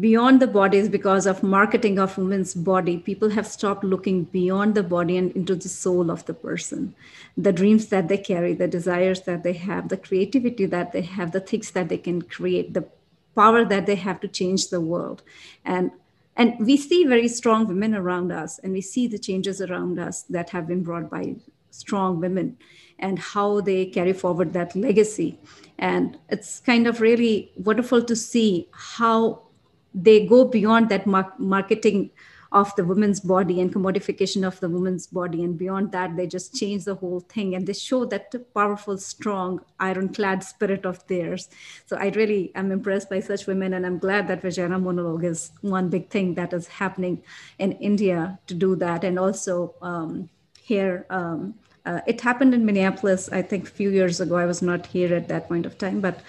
beyond the bodies, because of marketing of women's body, people have stopped looking beyond the body and into the soul of the person. The dreams that they carry, the desires that they have, the creativity that they have, the things that they can create, the power that they have to change the world. And and we see very strong women around us and we see the changes around us that have been brought by strong women and how they carry forward that legacy and it's kind of really wonderful to see how they go beyond that marketing of the woman's body and commodification of the woman's body. And beyond that, they just change the whole thing and they show that powerful, strong, ironclad spirit of theirs. So I really am impressed by such women. And I'm glad that Vagina Monologue is one big thing that is happening in India to do that. And also um, here, um, uh, it happened in Minneapolis, I think a few years ago. I was not here at that point of time, but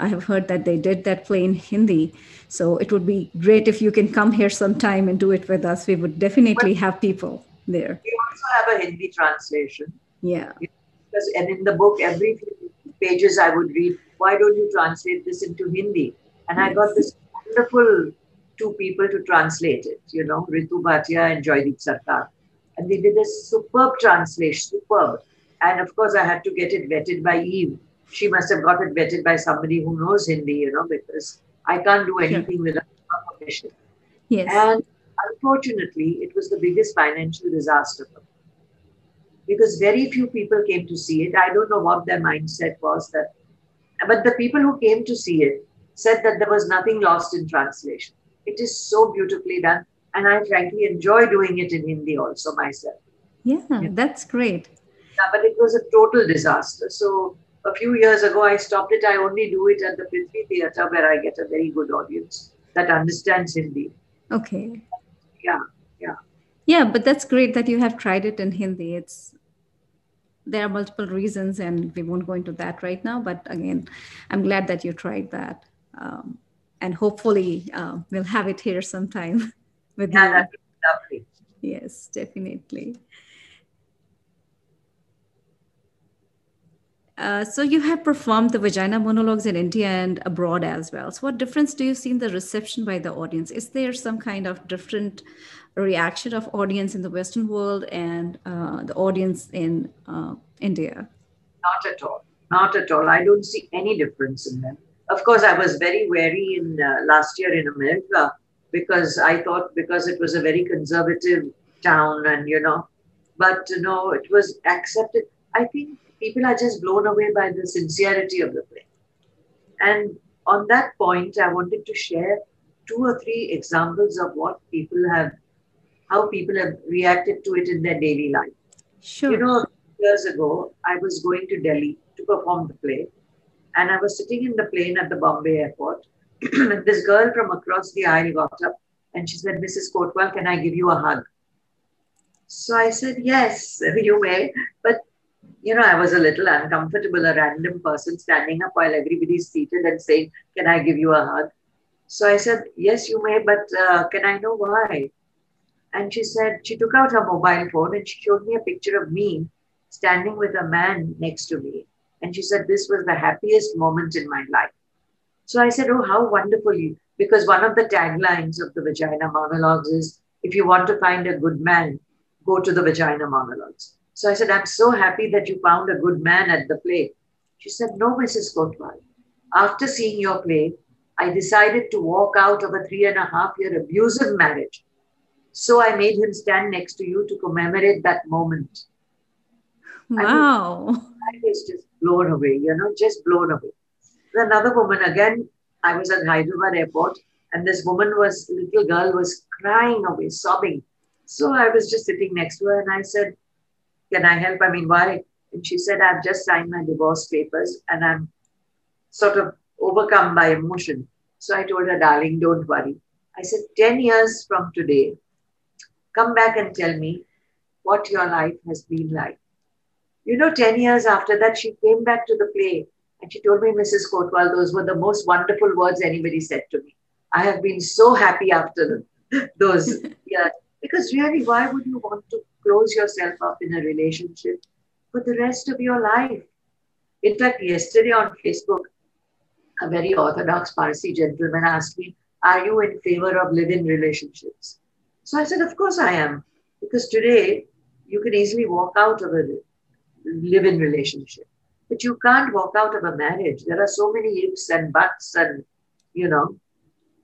I have heard that they did that play in Hindi. So it would be great if you can come here sometime and do it with us. We would definitely have people there. We also have a Hindi translation. Yeah. Because, and in the book, every few pages I would read, why don't you translate this into Hindi? And yes. I got this wonderful two people to translate it, you know, Ritu Bhatia and Joydeep Sarkar. And they did a superb translation, superb. And of course, I had to get it vetted by Eve she must have got it vetted by somebody who knows Hindi, you know, because I can't do anything sure. without permission. Yes. And unfortunately, it was the biggest financial disaster for me. Because very few people came to see it. I don't know what their mindset was that, but the people who came to see it said that there was nothing lost in translation. It is so beautifully done. And I frankly enjoy doing it in Hindi also myself. Yeah, yeah. that's great. Yeah, but it was a total disaster. So a few years ago, I stopped it. I only do it at the Prithvi Theatre where I get a very good audience that understands Hindi. Okay. Yeah, yeah. Yeah, but that's great that you have tried it in Hindi. It's there are multiple reasons, and we won't go into that right now. But again, I'm glad that you tried that, um, and hopefully uh, we'll have it here sometime with yeah, you. That'd be lovely. Yes, definitely. Uh, so you have performed the vagina monologues in India and abroad as well. So what difference do you see in the reception by the audience? Is there some kind of different reaction of audience in the Western world and uh, the audience in uh, India? Not at all. Not at all. I don't see any difference in them. Of course, I was very wary in uh, last year in America because I thought because it was a very conservative town and you know, but you know, it was accepted. I think people are just blown away by the sincerity of the play. And on that point, I wanted to share two or three examples of what people have, how people have reacted to it in their daily life. Sure. You know, years ago, I was going to Delhi to perform the play, and I was sitting in the plane at the Bombay airport. and this girl from across the aisle got up and she said, Mrs. Kotwal, can I give you a hug? So I said, Yes, you may. But you know, I was a little uncomfortable, a random person standing up while everybody's seated and saying, Can I give you a hug? So I said, Yes, you may, but uh, can I know why? And she said, She took out her mobile phone and she showed me a picture of me standing with a man next to me. And she said, This was the happiest moment in my life. So I said, Oh, how wonderful. Because one of the taglines of the vagina monologues is, If you want to find a good man, go to the vagina monologues. So I said, I'm so happy that you found a good man at the play. She said, No, Mrs. Kotwal. After seeing your play, I decided to walk out of a three and a half year abusive marriage. So I made him stand next to you to commemorate that moment. Wow. I, mean, I was just blown away, you know, just blown away. Another woman, again, I was at Hyderabad airport, and this woman was, little girl was crying away, sobbing. So I was just sitting next to her, and I said, can I help? I mean, why? And she said, I've just signed my divorce papers and I'm sort of overcome by emotion. So I told her, darling, don't worry. I said, 10 years from today, come back and tell me what your life has been like. You know, 10 years after that, she came back to the play and she told me, Mrs. Kotwal, those were the most wonderful words anybody said to me. I have been so happy after those years. Because really, why would you want to close yourself up in a relationship for the rest of your life. In fact, yesterday on Facebook, a very orthodox Parsi gentleman asked me, Are you in favor of live in relationships? So I said, Of course I am. Because today, you can easily walk out of a live in relationship. But you can't walk out of a marriage. There are so many ifs and buts, and you know.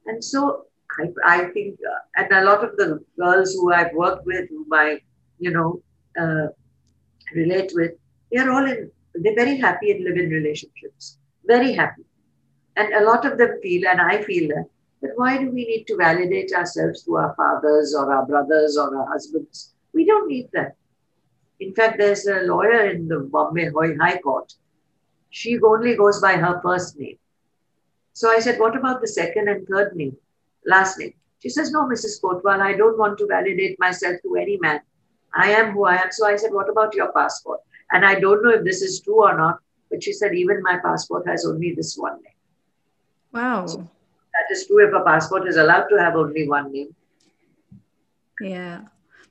And so I, I think, uh, and a lot of the girls who I've worked with, whom I, you know, uh, relate with, they are all in, they're very happy and live in relationships. Very happy. And a lot of them feel, and I feel that, but why do we need to validate ourselves through our fathers or our brothers or our husbands? We don't need that. In fact, there's a lawyer in the Bombay High Court. She only goes by her first name. So I said, What about the second and third name, last name? She says, No, Mrs. Kotwal, I don't want to validate myself to any man. I am who I am. So I said, What about your passport? And I don't know if this is true or not, but she said, Even my passport has only this one name. Wow. So that is true if a passport is allowed to have only one name. Yeah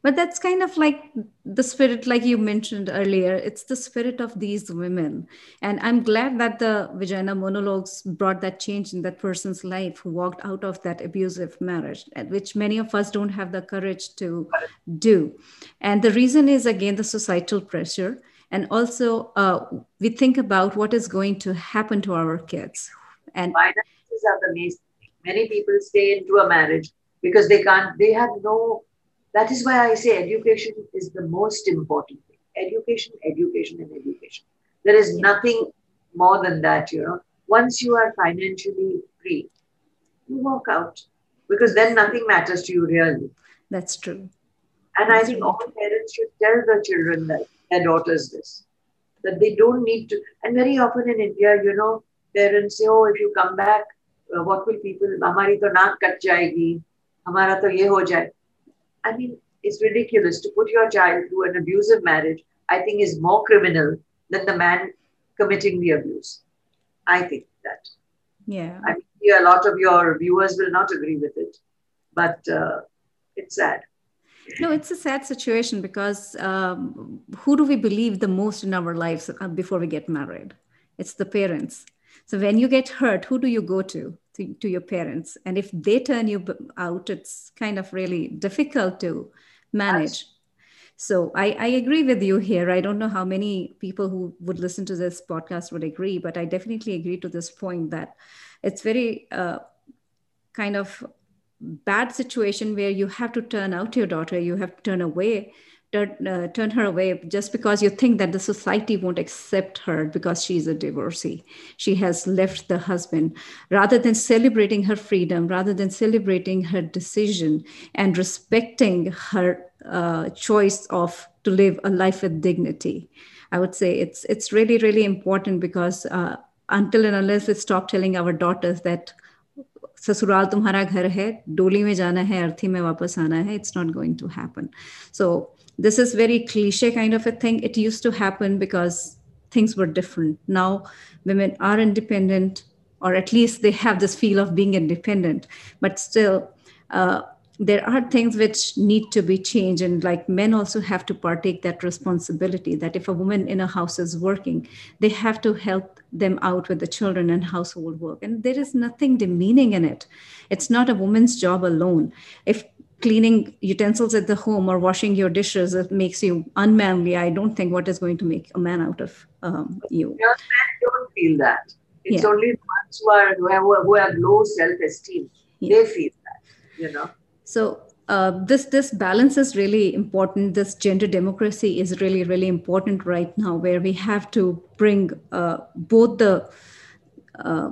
but that's kind of like the spirit like you mentioned earlier it's the spirit of these women. And i'm glad that the vagina monologues brought that change in that person's life who walked out of that abusive marriage which many of us don't have the courage to do. And the reason is again the societal pressure. And also uh, we think about what is going to happen to our kids. And finances are the main many people stay into a marriage because they can't they have no that is why I say education is the most important thing. Education, education, and education. There is nothing more than that, you know. Once you are financially free, you walk out because then nothing matters to you really. That's true. And That's I think true. all parents should tell their children that, their daughters this, that they don't need to. And very often in India, you know, parents say, oh, if you come back, uh, what will people, हमारी तो नाक cut जाएगी, हमारा तो ये हो जाए. I mean, it's ridiculous to put your child through an abusive marriage, I think is more criminal than the man committing the abuse. I think that. Yeah. I mean, a lot of your viewers will not agree with it, but uh, it's sad. No, it's a sad situation because um, who do we believe the most in our lives uh, before we get married? It's the parents. So when you get hurt, who do you go to? To, to your parents. And if they turn you out it's kind of really difficult to manage. So I, I agree with you here. I don't know how many people who would listen to this podcast would agree but i definitely agree to this point that it's very uh, kind of bad situation where you have to turn out your daughter you have to turn away turn, uh, turn her away just because you think that the society won't accept her because she's a divorcee. She has left the husband. Rather than celebrating her freedom, rather than celebrating her decision and respecting her uh, choice of to live a life with dignity, I would say it's it's really really important because uh, until and unless we stop telling our daughters that ससुराल तुम्हारा घर है डोली में जाना है अर्थी में वापस आना है it's not going to happen so this is very cliche kind of a thing. It used to happen because things were different. Now women are independent or at least they have this feel of being independent. But still uh, there are things which need to be changed and like men also have to partake that responsibility that if a woman in a house is working they have to help them out with the children and household work. And there is nothing demeaning in it. It's not a woman's job alone. If cleaning utensils at the home or washing your dishes it makes you unmanly. I don't think what is going to make a man out of um, you. Your men don't feel that. It's yeah. only ones who are who have, who have low self-esteem. Yeah. they feel that you know? So uh, this this balance is really important. This gender democracy is really really important right now where we have to bring uh, both the uh,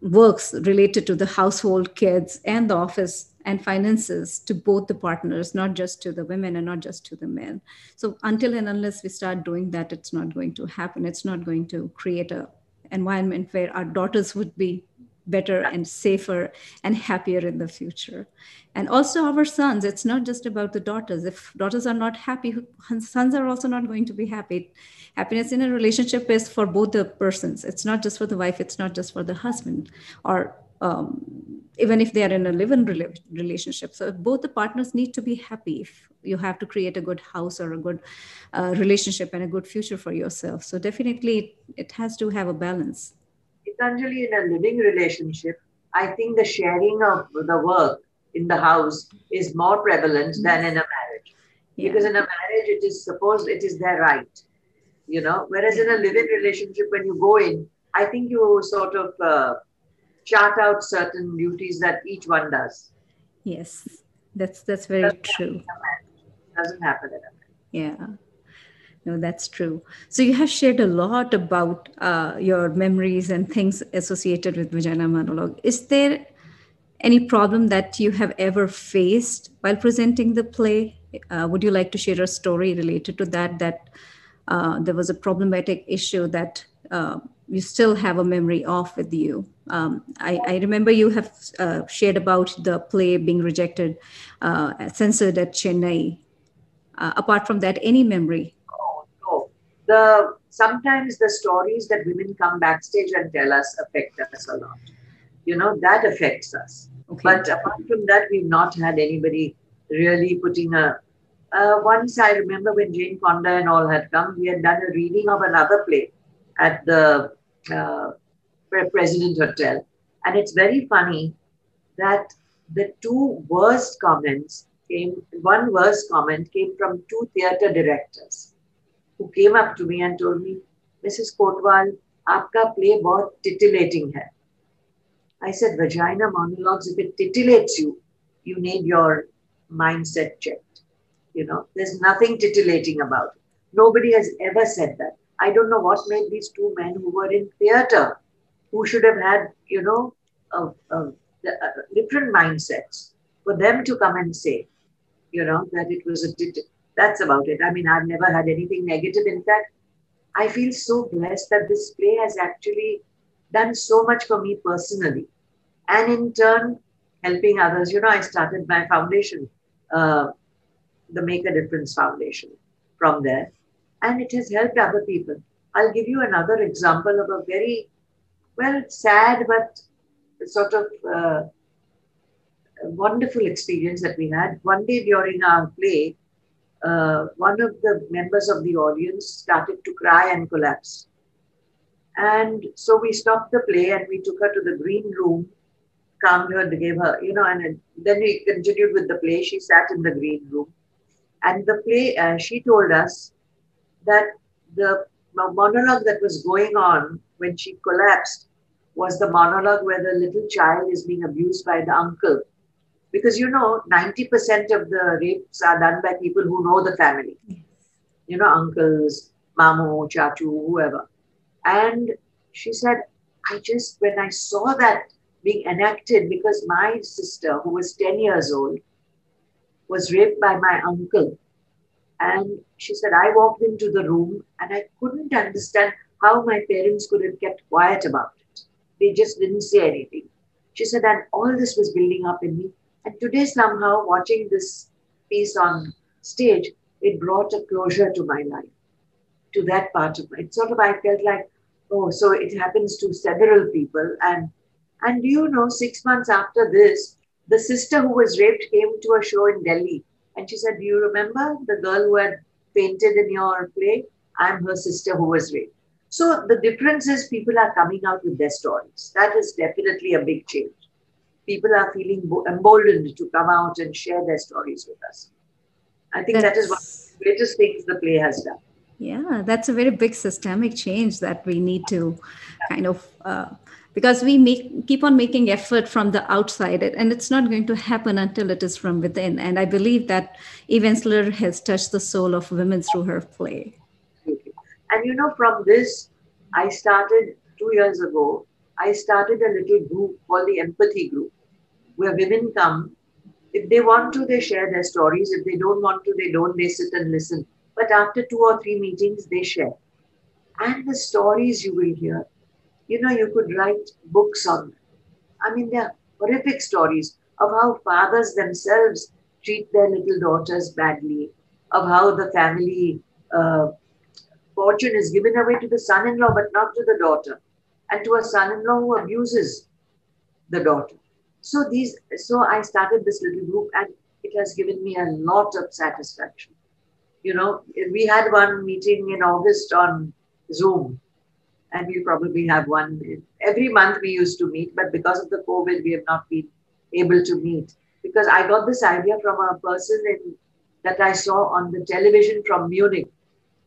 works related to the household kids and the office and finances to both the partners, not just to the women and not just to the men. So until and unless we start doing that, it's not going to happen. It's not going to create a environment where our daughters would be better and safer and happier in the future. And also our sons. It's not just about the daughters. If daughters are not happy sons are also not going to be happy. Happiness in a relationship is for both the persons. It's not just for the wife. It's not just for the husband. Or um, even if they are in a live-in relationship. So both the partners need to be happy if you have to create a good house or a good uh, relationship and a good future for yourself. So definitely it has to have a balance. Gitanjali, in a living relationship i think the sharing of the work in the house is more prevalent mm-hmm. than in a marriage. Yeah. because in a marriage it is supposed it is their right you know? Whereas in a living relationship when you go in i think you sort of uh, chart out certain duties that each one does. Yes, that's that's very doesn't true. Doesn't happen at a Yeah. No, that's true. So you have shared a lot about uh, your memories and things associated with vagina monologue. Is there any problem that you have ever faced while presenting the play? Uh, would you like to share a story related to that? That uh, there was a problematic issue that uh, you still have a memory of with you. Um, I, I, remember you have uh, shared about the play being rejected, uh, censored at Chennai. Uh, apart from that, any memory? Oh, no. The sometimes the stories that women come backstage and tell us affect us a lot. You know that affects us. Okay. But apart from that, we've not had anybody really putting a. Uh, once I remember when Jane Fonda and all had come, we had done a reading of another play at the uh, President Hotel. And it's very funny that the two worst comments came, one worst comment came from two theatre directors who came up to me and told me, Mrs. Kotwal, आपका play बहुत titillating hai. I said, vagina monologues, if it titillates you, you need your mindset checked. You know, there's nothing titillating about it. Nobody has ever said that. I don't know what made these two men who were in theater, who should have had, you know, different mindsets, for them to come and say, you know, that it was a, that's about it. I mean, I've never had anything negative. In fact, I feel so blessed that this play has actually done so much for me personally. And in turn, helping others. You know, I started my foundation, uh, the Make a Difference Foundation, from there and it has helped other people. I'll give you another example of a very, well, sad but sort of uh, wonderful experience that we had. One day during our play, uh, one of the members of the audience started to cry and collapse. And so we stopped the play and we took her to the green room, calmed her, gave her, you know, and then we continued with the play. She sat in the green room. And the play, uh, she told us that the monologue that was going on when she collapsed was the monologue where the little child is being abused by the uncle. Because you know, 90% of the rapes are done by people who know the family. You know, uncles, mamu, chachu, whoever. And she said, I just, when I saw that being enacted, because my sister, who was 10 years old, was raped by my uncle and she said, I walked into the room and I couldn't understand how my parents could have kept quiet about it. They just didn't say anything. She said, and all this was building up in me. And today, somehow, watching this piece on stage, it brought a closure to my life, to that part of my. it. Sort of, I felt like, oh, so it happens to several people. And and you know, six months after this, the sister who was raped came to a show in Delhi and she said, Do you remember the girl who had painted in your play? I'm her sister who was raped. So the difference is people are coming out with their stories. That is definitely a big change. People are feeling emboldened to come out and share their stories with us. I think that's, that is one of the greatest things the play has done. Yeah, that's a very big systemic change that we need to kind of uh, because we make keep on making effort from the outside and it's not going to happen until it is from within. And i believe that eve ensler has touched the soul of women through her play. And you know from this i started two years ago i started a little group called the empathy group where women come. If they want to they share their stories. If they don't want to they don't. They sit and listen. But after two or three meetings they share. And the stories you will hear you know, you could write books on them. I mean, they're horrific stories of how fathers themselves treat their little daughters badly, of how the family uh, fortune is given away to the son in law, but not to the daughter, and to a son in law who abuses the daughter. So, these, so I started this little group, and it has given me a lot of satisfaction. You know, we had one meeting in August on Zoom and we probably have one every month we used to meet but because of the covid we have not been able to meet because i got this idea from a person in, that i saw on the television from munich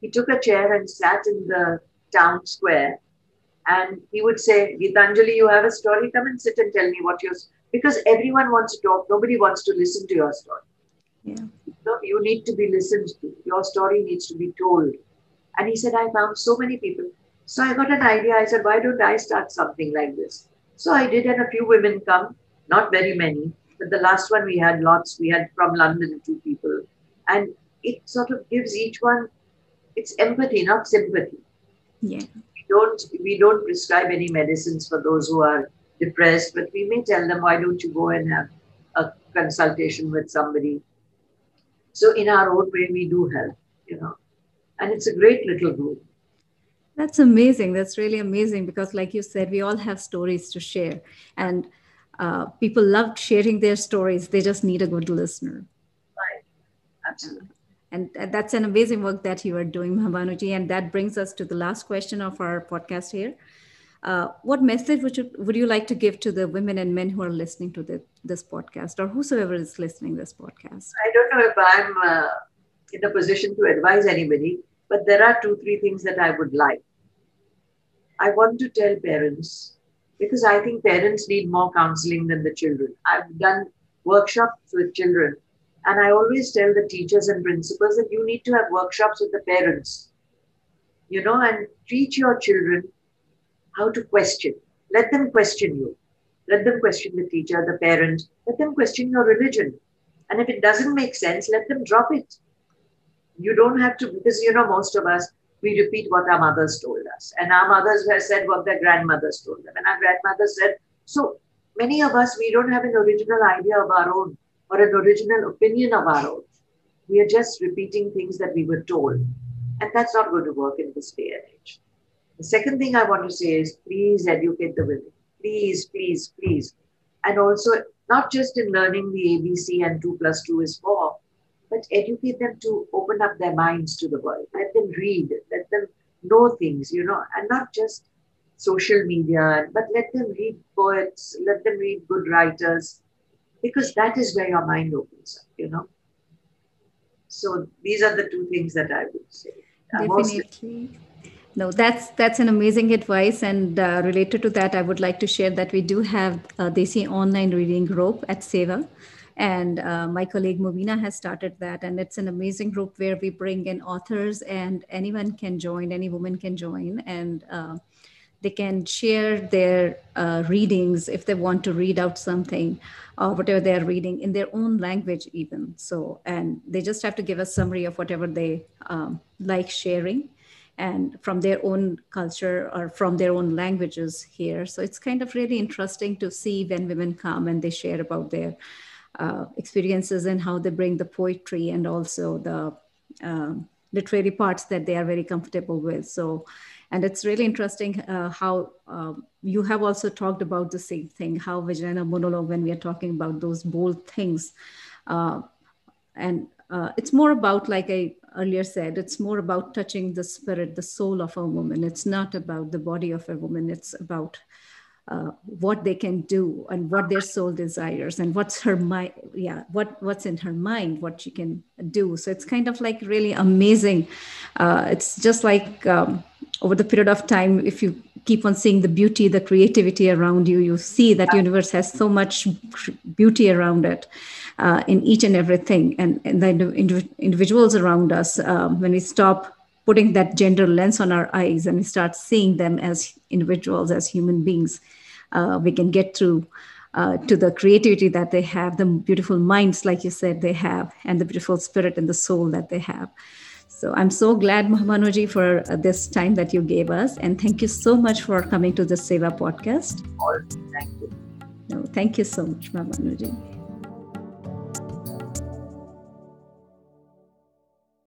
he took a chair and sat in the town square And he would say, Gitanjali, you have a story, come and sit and tell me what yours because everyone wants to talk, nobody wants to listen to your story. Yeah. So you need to be listened to. Your story needs to be told. And he said, I found so many people. So I got an idea. I said, why don't I start something like this? So I did, and a few women come, not very many, but the last one we had lots. We had from London two people. And it sort of gives each one it's empathy, not sympathy. Yeah. We don't we don't prescribe any medicines for those who are depressed, but we may tell them, why don't you go and have a consultation with somebody? So in our own way, we do help, you know. And it's a great little group. That's amazing. That's really amazing because, like you said, we all have stories to share. And uh, people love sharing their stories. They just need a good listener. Right. Absolutely. And that's an amazing work that you are doing, Mahbanoji. And that brings us to the last question of our podcast here. Uh, what message would you would you like to give to the women and men who are listening to the, this podcast, or whosoever is listening this podcast? I don't know if I'm uh, in a position to advise anybody, but there are two, three things that I would like. I want to tell parents because I think parents need more counseling than the children. I've done workshops with children, and I always tell the teachers and principals that you need to have workshops with the parents, you know, and teach your children how to question. Let them question you. Let them question the teacher, the parent. Let them question your religion. And if it doesn't make sense, let them drop it. You don't have to, because you know, most of us, we repeat what our mothers told us. And our mothers have said what their grandmothers told them. And our grandmothers said, so many of us, we don't have an original idea of our own or an original opinion of our own. We are just repeating things that we were told. And that's not going to work in this day and age. The second thing I want to say is please educate the women. Please, please, please. And also, not just in learning the ABC and 2 plus 2 is 4, but educate them to open up their minds to the world. Let them read, let them know things, you know, and not just social media, but let them read poets, let them read good writers, because that is where your mind opens up, you know. So these are the two things that I would say. Definitely no that's that's an amazing advice and uh, related to that i would like to share that we do have a desi online reading group at seva and uh, my colleague Movina has started that and it's an amazing group where we bring in authors and anyone can join any woman can join and uh, they can share their uh, readings if they want to read out something or whatever they're reading in their own language even so and they just have to give a summary of whatever they um, like sharing and from their own culture or from their own languages here. So it's kind of really interesting to see when women come and they share about their uh, experiences and how they bring the poetry and also the uh, literary parts that they are very comfortable with. So, and it's really interesting uh, how um, you have also talked about the same thing, how Vagina monologue, when we are talking about those bold things, uh, and uh, it's more about like I earlier said, it's more about touching the spirit, the soul of a woman. It's not about the body of a woman. It's about uh, what they can do and what their soul desires and what's her mind yeah what what's in her mind what she can do. So it's kind of like really amazing. Uh, it's just like um, over the period of time if you keep on seeing the beauty the creativity around you you see that universe has so much beauty around it uh, in each and everything. And, and the individuals around us, um, when we stop putting that gender lens on our eyes and we start seeing them as individuals, as human beings, uh, we can get through uh, to the creativity that they have, the beautiful minds, like you said, they have, and the beautiful spirit and the soul that they have. So I'm so glad, Mahbanoji, for uh, this time that you gave us. And thank you so much for coming to the Seva podcast. Thank you. No, thank you so much, Mahbanoji.